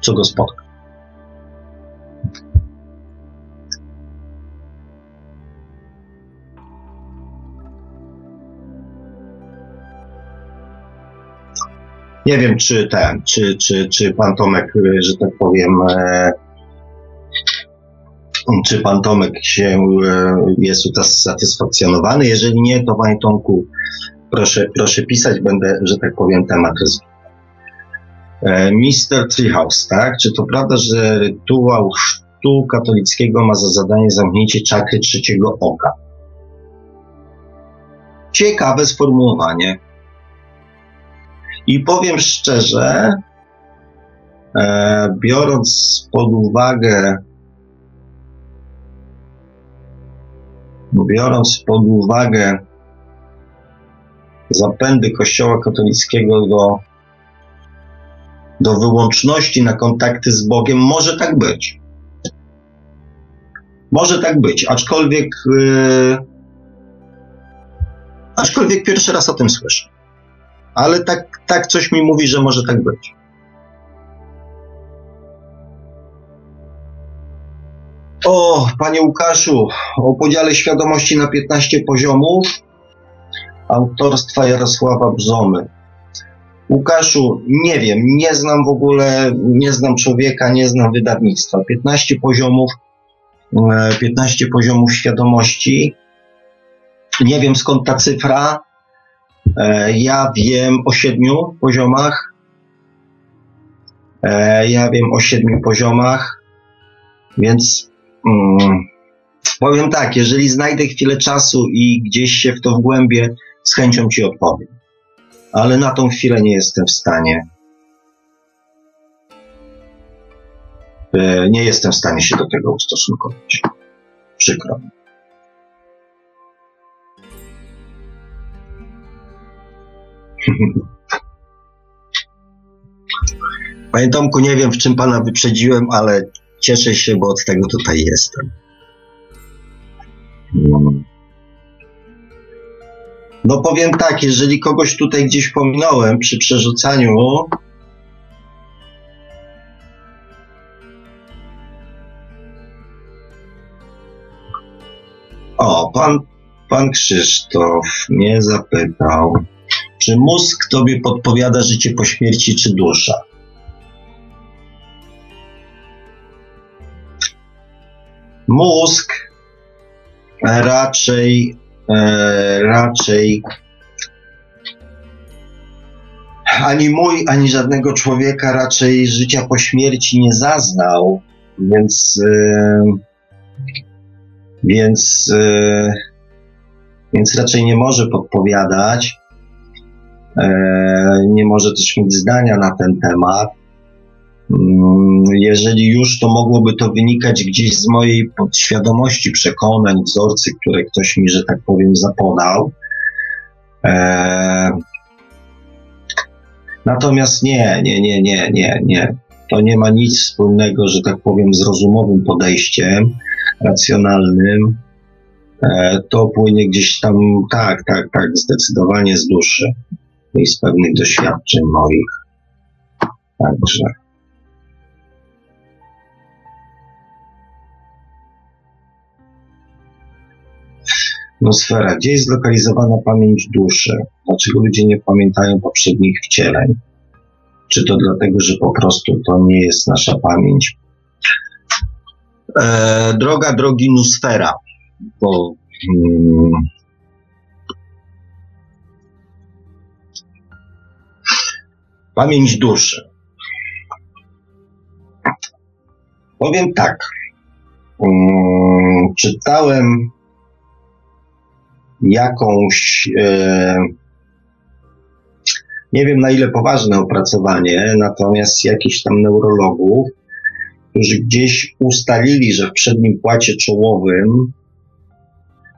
co go spotka. Nie wiem, czy ten, czy, czy, czy pan Tomek, y, że tak powiem, e, czy pan Tomek się e, jest usatysfakcjonowany. Jeżeli nie, to panie Tomku, proszę, proszę pisać, będę, że tak powiem, temat rozwijał. E, Mister Treehouse, tak? Czy to prawda, że rytuał sztu katolickiego ma za zadanie zamknięcie czakry trzeciego oka? Ciekawe sformułowanie. I powiem szczerze, e, biorąc pod uwagę, biorąc pod uwagę zapędy Kościoła katolickiego do, do wyłączności na kontakty z Bogiem, może tak być. Może tak być, aczkolwiek, yy, aczkolwiek pierwszy raz o tym słyszę ale tak, tak coś mi mówi, że może tak być. O, panie Łukaszu, o podziale świadomości na 15 poziomów autorstwa Jarosława Brzomy. Łukaszu, nie wiem, nie znam w ogóle, nie znam człowieka, nie znam wydawnictwa. 15 poziomów, 15 e, poziomów świadomości. Nie wiem skąd ta cyfra. E, ja wiem o siedmiu poziomach. E, ja wiem o siedmiu poziomach, więc mm, powiem tak, jeżeli znajdę chwilę czasu i gdzieś się w to wgłębię, z chęcią Ci odpowiem. Ale na tą chwilę nie jestem w stanie. E, nie jestem w stanie się do tego ustosunkować. Przykro mi. Panie Tomku, nie wiem w czym pana wyprzedziłem, ale cieszę się, bo od tego tutaj jestem. No powiem tak, jeżeli kogoś tutaj gdzieś pominąłem przy przerzucaniu, O, pan, pan Krzysztof mnie zapytał, czy mózg tobie podpowiada życie po śmierci, czy dusza? mózg raczej, e, raczej ani mój, ani żadnego człowieka raczej życia po śmierci nie zaznał, więc, e, więc, e, więc raczej nie może podpowiadać, nie może też mieć zdania na ten temat. Mm, jeżeli już, to mogłoby to wynikać gdzieś z mojej podświadomości, przekonań, wzorcy, które ktoś mi, że tak powiem, zapodał. E, natomiast nie, nie, nie, nie, nie, nie. To nie ma nic wspólnego, że tak powiem, z rozumowym podejściem, racjonalnym. E, to płynie gdzieś tam, tak, tak, tak, zdecydowanie z duszy i z pewnych doświadczeń moich. Także. Atmosfera. Gdzie jest zlokalizowana pamięć duszy? Dlaczego ludzie nie pamiętają poprzednich wcieleń? Czy to dlatego, że po prostu to nie jest nasza pamięć? E, droga, drogi Nusfera. Bo, hmm, pamięć duszy. Powiem tak. Hmm, czytałem jakąś, e, nie wiem na ile poważne opracowanie, natomiast jakichś tam neurologów, którzy gdzieś ustalili, że w przednim płacie czołowym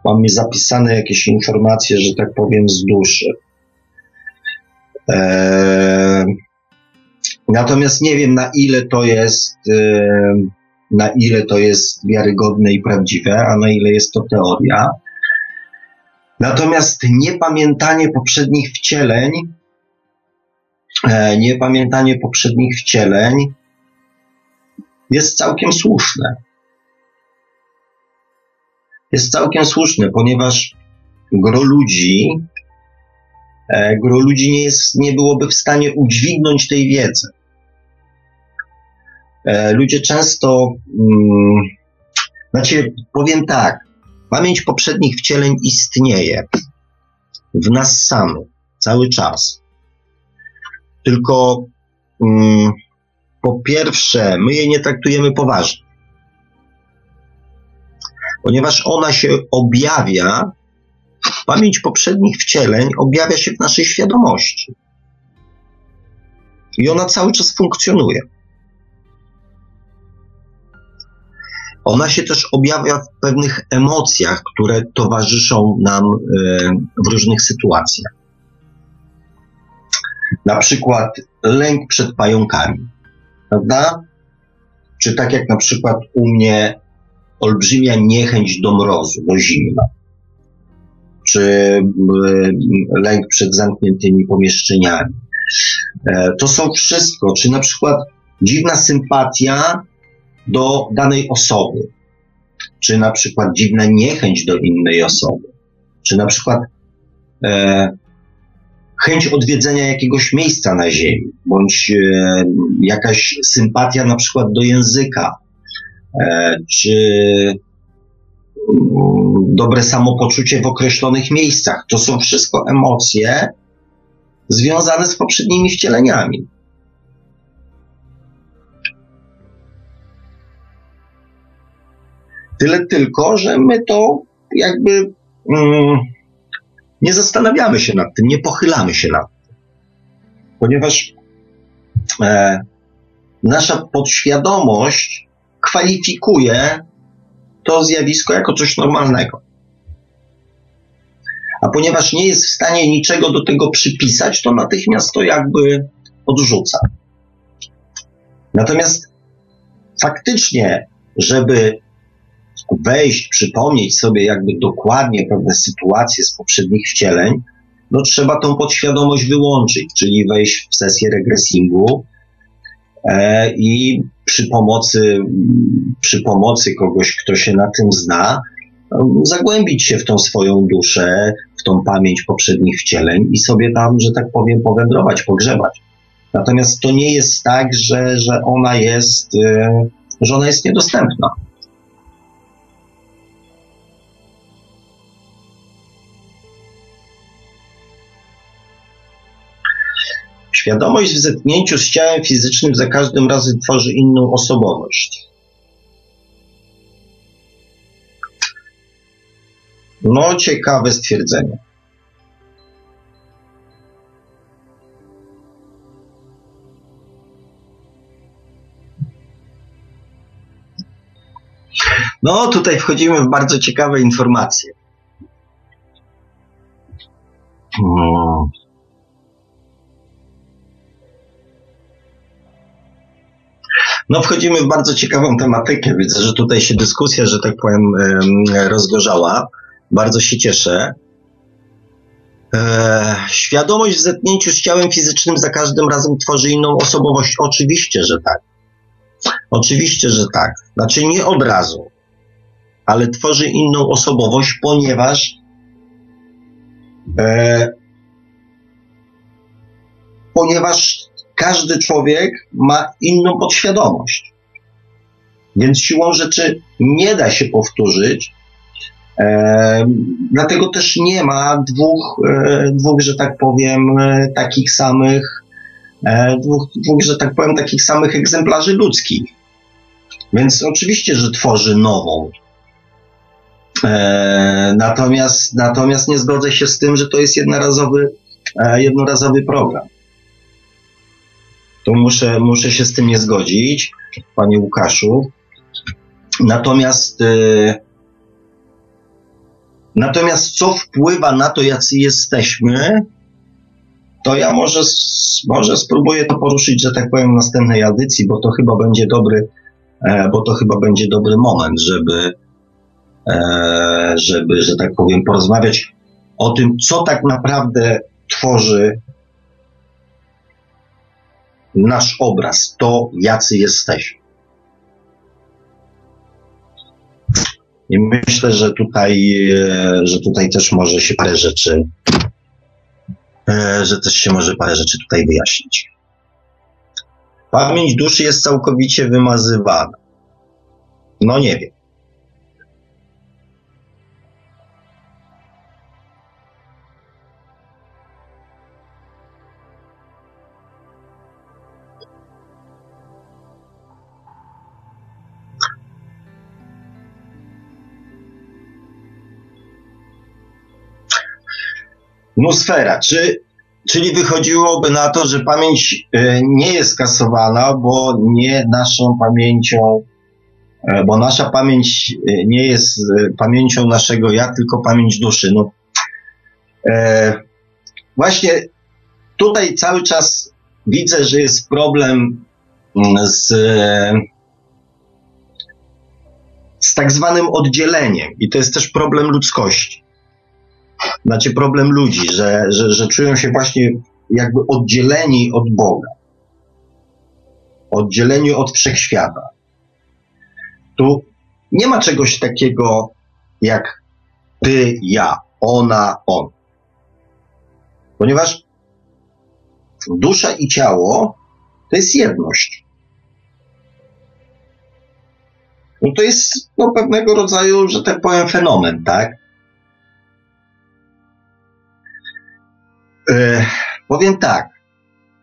mamy zapisane jakieś informacje, że tak powiem, z duszy. E, natomiast nie wiem, na ile to jest, e, na ile to jest wiarygodne i prawdziwe, a na ile jest to teoria. Natomiast niepamiętanie poprzednich wcieleń, e, niepamiętanie poprzednich wcieleń jest całkiem słuszne. Jest całkiem słuszne, ponieważ gro ludzi, gro ludzi nie, jest, nie byłoby w stanie udźwignąć tej wiedzy. E, ludzie często, mm, znaczy, powiem tak, Pamięć poprzednich wcieleń istnieje w nas samych cały czas. Tylko mm, po pierwsze, my jej nie traktujemy poważnie, ponieważ ona się objawia, pamięć poprzednich wcieleń objawia się w naszej świadomości. I ona cały czas funkcjonuje. Ona się też objawia w pewnych emocjach, które towarzyszą nam e, w różnych sytuacjach. Na przykład lęk przed pająkami, prawda? Czy tak jak na przykład u mnie olbrzymia niechęć do mrozu, do zimna. Czy e, lęk przed zamkniętymi pomieszczeniami. E, to są wszystko, czy na przykład dziwna sympatia do danej osoby, czy na przykład dziwna niechęć do innej osoby, czy na przykład e, chęć odwiedzenia jakiegoś miejsca na Ziemi, bądź e, jakaś sympatia na przykład do języka, e, czy dobre samopoczucie w określonych miejscach. To są wszystko emocje związane z poprzednimi wcieleniami. Tyle tylko, że my to jakby mm, nie zastanawiamy się nad tym, nie pochylamy się nad tym. Ponieważ e, nasza podświadomość kwalifikuje to zjawisko jako coś normalnego. A ponieważ nie jest w stanie niczego do tego przypisać, to natychmiast to jakby odrzuca. Natomiast faktycznie, żeby wejść, przypomnieć sobie jakby dokładnie pewne sytuacje z poprzednich wcieleń, no trzeba tą podświadomość wyłączyć, czyli wejść w sesję regresingu e, i przy pomocy, przy pomocy kogoś, kto się na tym zna, zagłębić się w tą swoją duszę, w tą pamięć poprzednich wcieleń i sobie tam, że tak powiem, powędrować, pogrzebać. Natomiast to nie jest tak, że, że ona jest, e, że ona jest niedostępna. Świadomość w zetknięciu z ciałem fizycznym za każdym razem tworzy inną osobowość. No, ciekawe stwierdzenie. No, tutaj wchodzimy w bardzo ciekawe informacje. Hmm. No, wchodzimy w bardzo ciekawą tematykę. Widzę, że tutaj się dyskusja, że tak powiem, rozgorzała. Bardzo się cieszę. E, świadomość w zetknięciu z ciałem fizycznym za każdym razem tworzy inną osobowość. Oczywiście, że tak. Oczywiście, że tak. Znaczy nie od razu, ale tworzy inną osobowość, ponieważ e, ponieważ każdy człowiek ma inną podświadomość. Więc siłą rzeczy nie da się powtórzyć. E, dlatego też nie ma dwóch, e, dwóch, że tak powiem, e, takich samych, e, dwóch, dwóch, że tak powiem, takich samych egzemplarzy ludzkich. Więc oczywiście, że tworzy nową. E, natomiast, natomiast nie zgodzę się z tym, że to jest jednorazowy, jednorazowy program. To muszę, muszę się z tym nie zgodzić, panie Łukaszu. Natomiast, e, natomiast co wpływa na to, jacy jesteśmy, to ja może, może spróbuję to poruszyć, że tak powiem, w następnej audycji, bo to chyba będzie dobry, e, bo to chyba będzie dobry moment, żeby, e, żeby, że tak powiem, porozmawiać o tym, co tak naprawdę tworzy nasz obraz, to jacy jesteśmy. I myślę, że tutaj, e, że tutaj też może się parę rzeczy, e, że też się może parę rzeczy tutaj wyjaśnić. Pamięć duszy jest całkowicie wymazywana. No nie wiem. Nusfera. Czy, czyli wychodziłoby na to, że pamięć e, nie jest kasowana, bo nie naszą pamięcią, e, bo nasza pamięć e, nie jest pamięcią naszego ja, tylko pamięć duszy. No, e, właśnie tutaj cały czas widzę, że jest problem mm, z, z tak zwanym oddzieleniem i to jest też problem ludzkości znaczy problem ludzi, że, że, że czują się właśnie jakby oddzieleni od Boga, oddzieleni od wszechświata. Tu nie ma czegoś takiego jak ty, ja, ona, on. Ponieważ dusza i ciało to jest jedność. No to jest no, pewnego rodzaju, że tak powiem, fenomen, tak? E, powiem tak.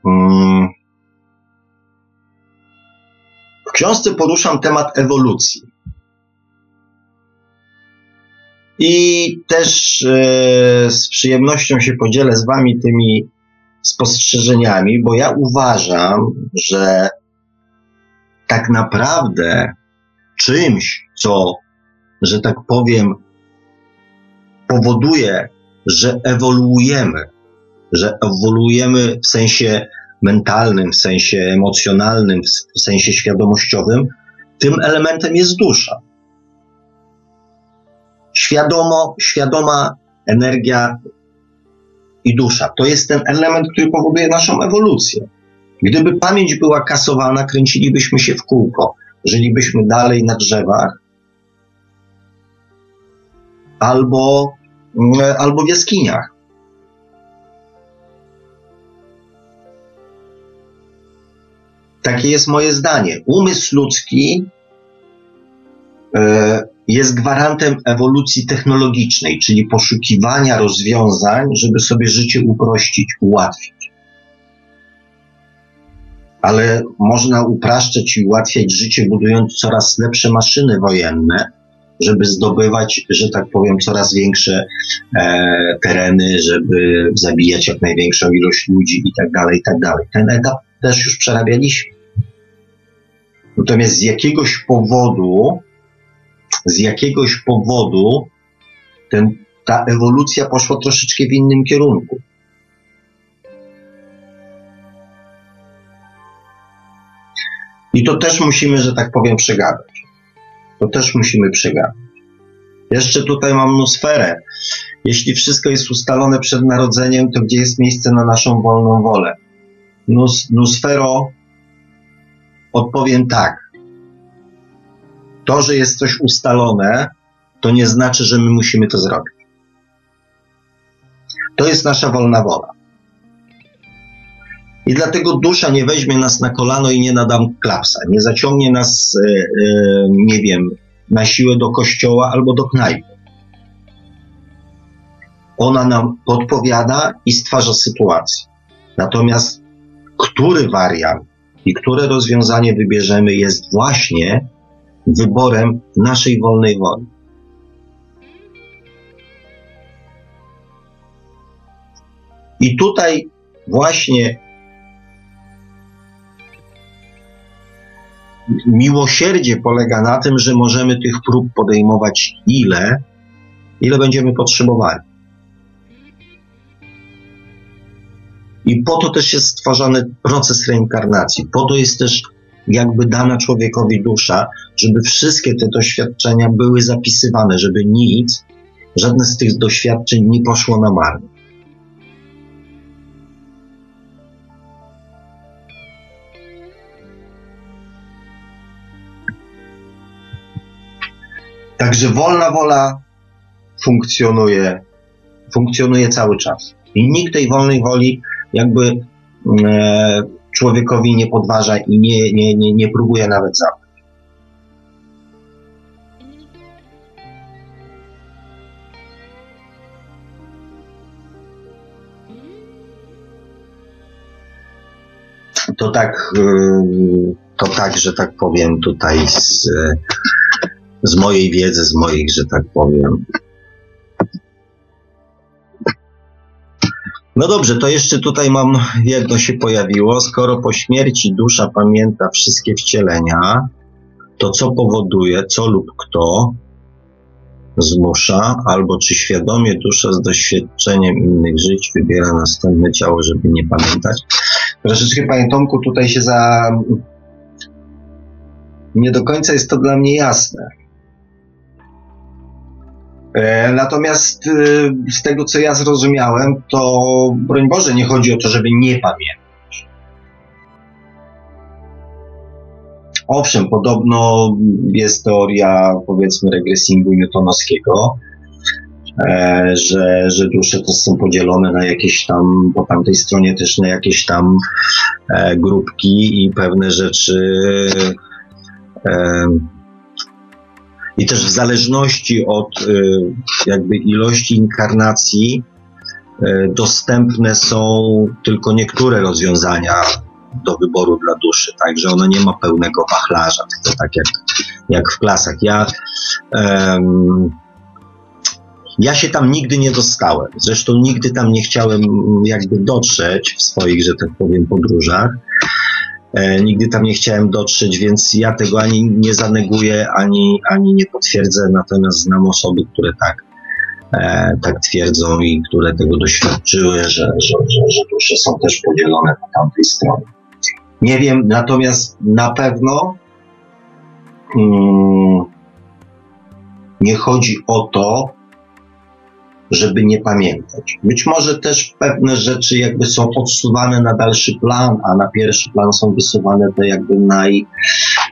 Mm, w książce poruszam temat ewolucji. I też e, z przyjemnością się podzielę z Wami tymi spostrzeżeniami, bo ja uważam, że tak naprawdę czymś, co, że tak powiem, powoduje, że ewoluujemy, że ewoluujemy w sensie mentalnym, w sensie emocjonalnym, w sensie świadomościowym, tym elementem jest dusza. Świadomo, świadoma energia i dusza. To jest ten element, który powoduje naszą ewolucję. Gdyby pamięć była kasowana, kręcilibyśmy się w kółko, żylibyśmy dalej na drzewach albo, mm, albo w jaskiniach. Takie jest moje zdanie. Umysł ludzki e, jest gwarantem ewolucji technologicznej, czyli poszukiwania rozwiązań, żeby sobie życie uprościć, ułatwić. ale można upraszczać i ułatwiać życie, budując coraz lepsze maszyny wojenne, żeby zdobywać, że tak powiem, coraz większe e, tereny, żeby zabijać jak największą ilość ludzi i tak dalej, i tak dalej. Ten etap też już przerabialiśmy. Natomiast z jakiegoś powodu, z jakiegoś powodu ten, ta ewolucja poszła troszeczkę w innym kierunku. I to też musimy, że tak powiem, przegadać. To też musimy przegadać. Jeszcze tutaj mam nusferę. Jeśli wszystko jest ustalone przed narodzeniem, to gdzie jest miejsce na naszą wolną wolę? Nus, nusfero, odpowiem tak. To, że jest coś ustalone, to nie znaczy, że my musimy to zrobić. To jest nasza wolna wola. I dlatego dusza nie weźmie nas na kolano i nie nadam klapsa, nie zaciągnie nas, e, e, nie wiem, na siłę do kościoła albo do knajpy. Ona nam podpowiada i stwarza sytuację. Natomiast który wariant i które rozwiązanie wybierzemy jest właśnie wyborem naszej wolnej woli. I tutaj właśnie miłosierdzie polega na tym, że możemy tych prób podejmować ile, ile będziemy potrzebowali. I po to też jest stwarzany proces reinkarnacji. Po to jest też jakby dana człowiekowi dusza, żeby wszystkie te doświadczenia były zapisywane, żeby nic, żadne z tych doświadczeń nie poszło na marne. Także wolna wola funkcjonuje, funkcjonuje cały czas. I nikt tej wolnej woli jakby e, człowiekowi nie podważa i nie, nie, nie, nie próbuje nawet zabrać. To tak, e, to tak, że tak powiem, tutaj z, z mojej wiedzy, z moich, że tak powiem. No dobrze, to jeszcze tutaj mam jedno się pojawiło. Skoro po śmierci dusza pamięta wszystkie wcielenia, to co powoduje, co lub kto zmusza, albo czy świadomie dusza z doświadczeniem innych żyć wybiera następne ciało, żeby nie pamiętać. Troszeczkę, panie Tomku, tutaj się za... Nie do końca jest to dla mnie jasne. E, natomiast e, z tego, co ja zrozumiałem, to broń Boże, nie chodzi o to, żeby nie pamiętać. Owszem, podobno jest teoria, powiedzmy, regresingu newtonowskiego, e, że, że dusze są podzielone na jakieś tam, po tamtej stronie też na jakieś tam grupki i pewne rzeczy i też w zależności od y, jakby ilości inkarnacji y, dostępne są tylko niektóre rozwiązania do wyboru dla duszy, także ona nie ma pełnego wachlarza, tylko tak jak, jak w klasach. Ja, um, ja się tam nigdy nie dostałem, zresztą nigdy tam nie chciałem jakby dotrzeć w swoich, że tak powiem, podróżach. E, nigdy tam nie chciałem dotrzeć, więc ja tego ani nie zaneguję, ani, ani nie potwierdzę, natomiast znam osoby, które tak, e, tak twierdzą i które tego doświadczyły, że, że, że, że dusze są też podzielone po tamtej stronie. Nie wiem, natomiast na pewno mm, nie chodzi o to, żeby nie pamiętać. Być może też pewne rzeczy jakby są odsuwane na dalszy plan, a na pierwszy plan są wysuwane te jakby naj,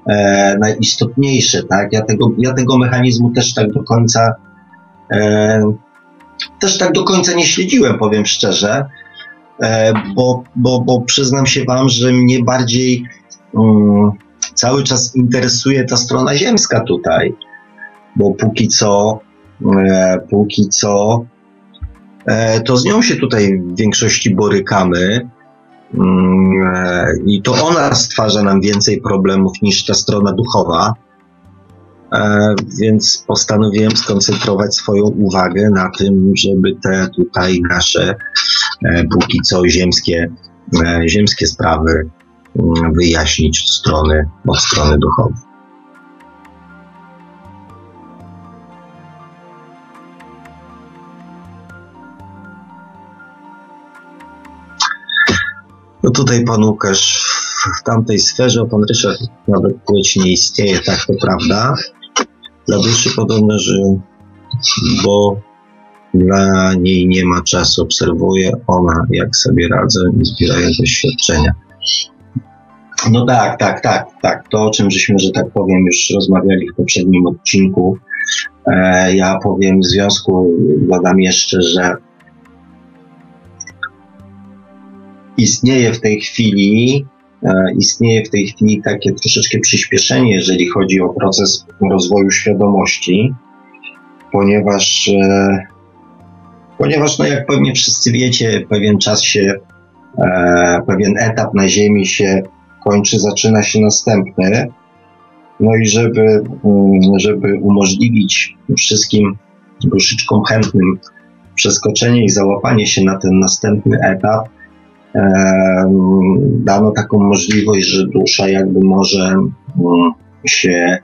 e, najistotniejsze, tak? Ja tego, ja tego mechanizmu też tak do końca e, też tak do końca nie śledziłem, powiem szczerze, e, bo, bo, bo przyznam się wam, że mnie bardziej um, cały czas interesuje ta strona ziemska tutaj, bo póki co póki co, e, to z nią się tutaj w większości borykamy. Mm, e, I to ona stwarza nam więcej problemów niż ta strona duchowa. E, więc postanowiłem skoncentrować swoją uwagę na tym, żeby te tutaj nasze e, póki co ziemskie, ziemskie sprawy mm, wyjaśnić od strony, od strony duchowej. No tutaj pan Łukasz w tamtej sferze, pan Ryszard nawet płeć nie istnieje, tak to prawda. Dla duszy podobno, że bo dla niej nie ma czasu, obserwuje ona, jak sobie radzą i zbierają doświadczenia. No tak, tak, tak, tak. To, o czym żeśmy, że tak powiem, już rozmawiali w poprzednim odcinku. E, ja powiem w związku, dodam jeszcze, że istnieje w tej chwili e, istnieje w tej chwili takie troszeczkę przyspieszenie, jeżeli chodzi o proces rozwoju świadomości, ponieważ, e, ponieważ no jak pewnie wszyscy wiecie, pewien czas się, e, pewien etap na Ziemi się kończy, zaczyna się następny. No i żeby, mm, żeby umożliwić wszystkim duszyczkom chętnym przeskoczenie i załapanie się na ten następny etap, dano taką możliwość, że dusza jakby może mm, się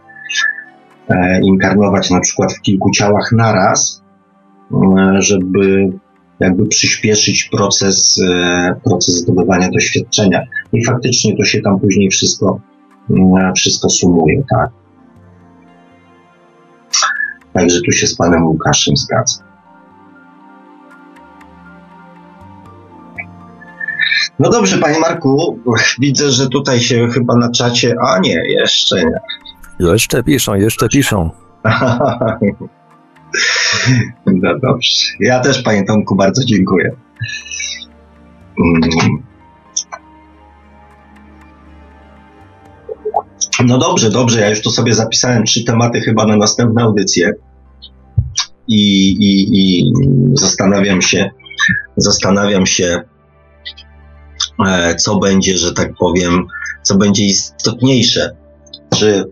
e, inkarnować na przykład w kilku ciałach naraz, mm, żeby jakby przyspieszyć proces, e, proces zdobywania doświadczenia. I faktycznie to się tam później wszystko, mm, wszystko sumuje, tak. Także tu się z panem Łukaszem zgadzam. No dobrze, panie Marku, widzę, że tutaj się chyba na czacie. A nie, jeszcze nie. Jeszcze piszą, jeszcze piszą. no dobrze. Ja też, panie Tomku, bardzo dziękuję. Mm. No dobrze, dobrze. Ja już tu sobie zapisałem trzy tematy chyba na następne audycje. I, i, i zastanawiam się, zastanawiam się, co będzie, że tak powiem, co będzie istotniejsze. Czy,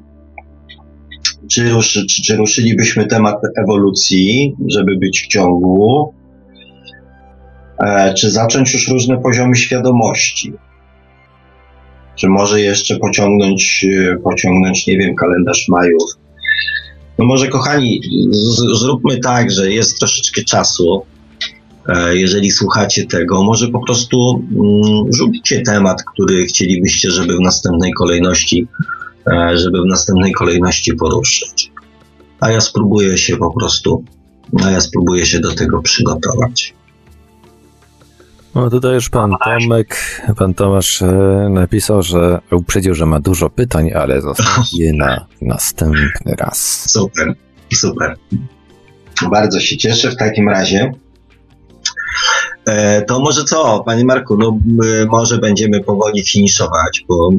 czy, ruszy, czy, czy ruszylibyśmy temat ewolucji, żeby być w ciągu, e, czy zacząć już różne poziomy świadomości? Czy może jeszcze pociągnąć, e, pociągnąć, nie wiem, kalendarz Majów? No może, kochani, z, zróbmy tak, że jest troszeczkę czasu. E, jeżeli słuchacie tego, może po prostu mm, rzućcie temat, który chcielibyście, żeby w następnej kolejności, e, żeby w następnej kolejności poruszyć. A ja spróbuję się po prostu, a ja spróbuję się do tego przygotować. No tutaj już pan Tomek, pan Tomasz e, napisał, że uprzedził, że ma dużo pytań, ale zostawi je na następny raz. Super, super. Bardzo się cieszę w takim razie. E, to może co, panie Marku, no może będziemy powoli finiszować, bo...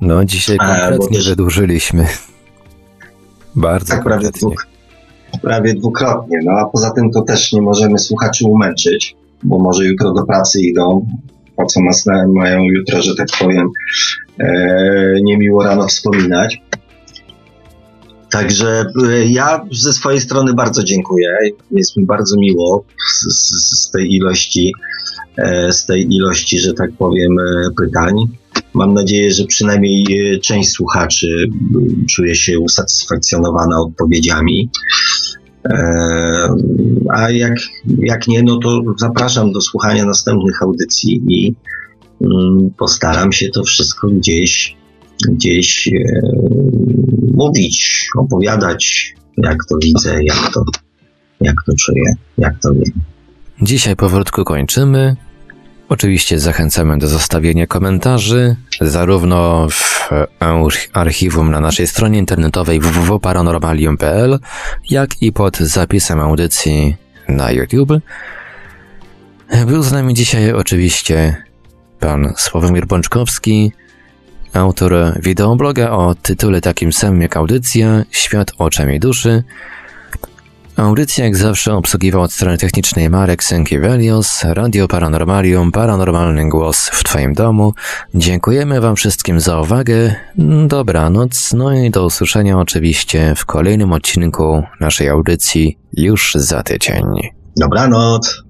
No dzisiaj konkretnie też... wydłużyliśmy. Bardzo tak, prawie, dwuk, prawie dwukrotnie, no a poza tym to też nie możemy słuchaczy umęczyć, bo może jutro do pracy idą, po co nas mają jutro, że tak powiem, e, niemiło rano wspominać. Także e, ja ze swojej strony bardzo dziękuję. Jest mi bardzo miło z, z, z tej ilości, e, z tej ilości, że tak powiem, e, pytań. Mam nadzieję, że przynajmniej część słuchaczy czuje się usatysfakcjonowana odpowiedziami. A jak, jak nie, no to zapraszam do słuchania następnych audycji i mm, postaram się to wszystko gdzieś gdzieś e, mówić, opowiadać, jak to widzę, jak to, jak to czuję, jak to wiem. Dzisiaj powolutku kończymy. Oczywiście zachęcamy do zostawienia komentarzy, zarówno w archiwum na naszej stronie internetowej www.paranormalium.pl, jak i pod zapisem audycji na YouTube. Był z nami dzisiaj oczywiście pan Sławomir Bączkowski, autor wideobloga o tytule takim samym jak audycja Świat oczami duszy, Audycję jak zawsze obsługiwał od strony technicznej Marek Sękiewelios, Radio Paranormalium, paranormalny głos w Twoim domu. Dziękujemy Wam wszystkim za uwagę, dobranoc, no i do usłyszenia oczywiście w kolejnym odcinku naszej audycji już za tydzień. Dobranoc.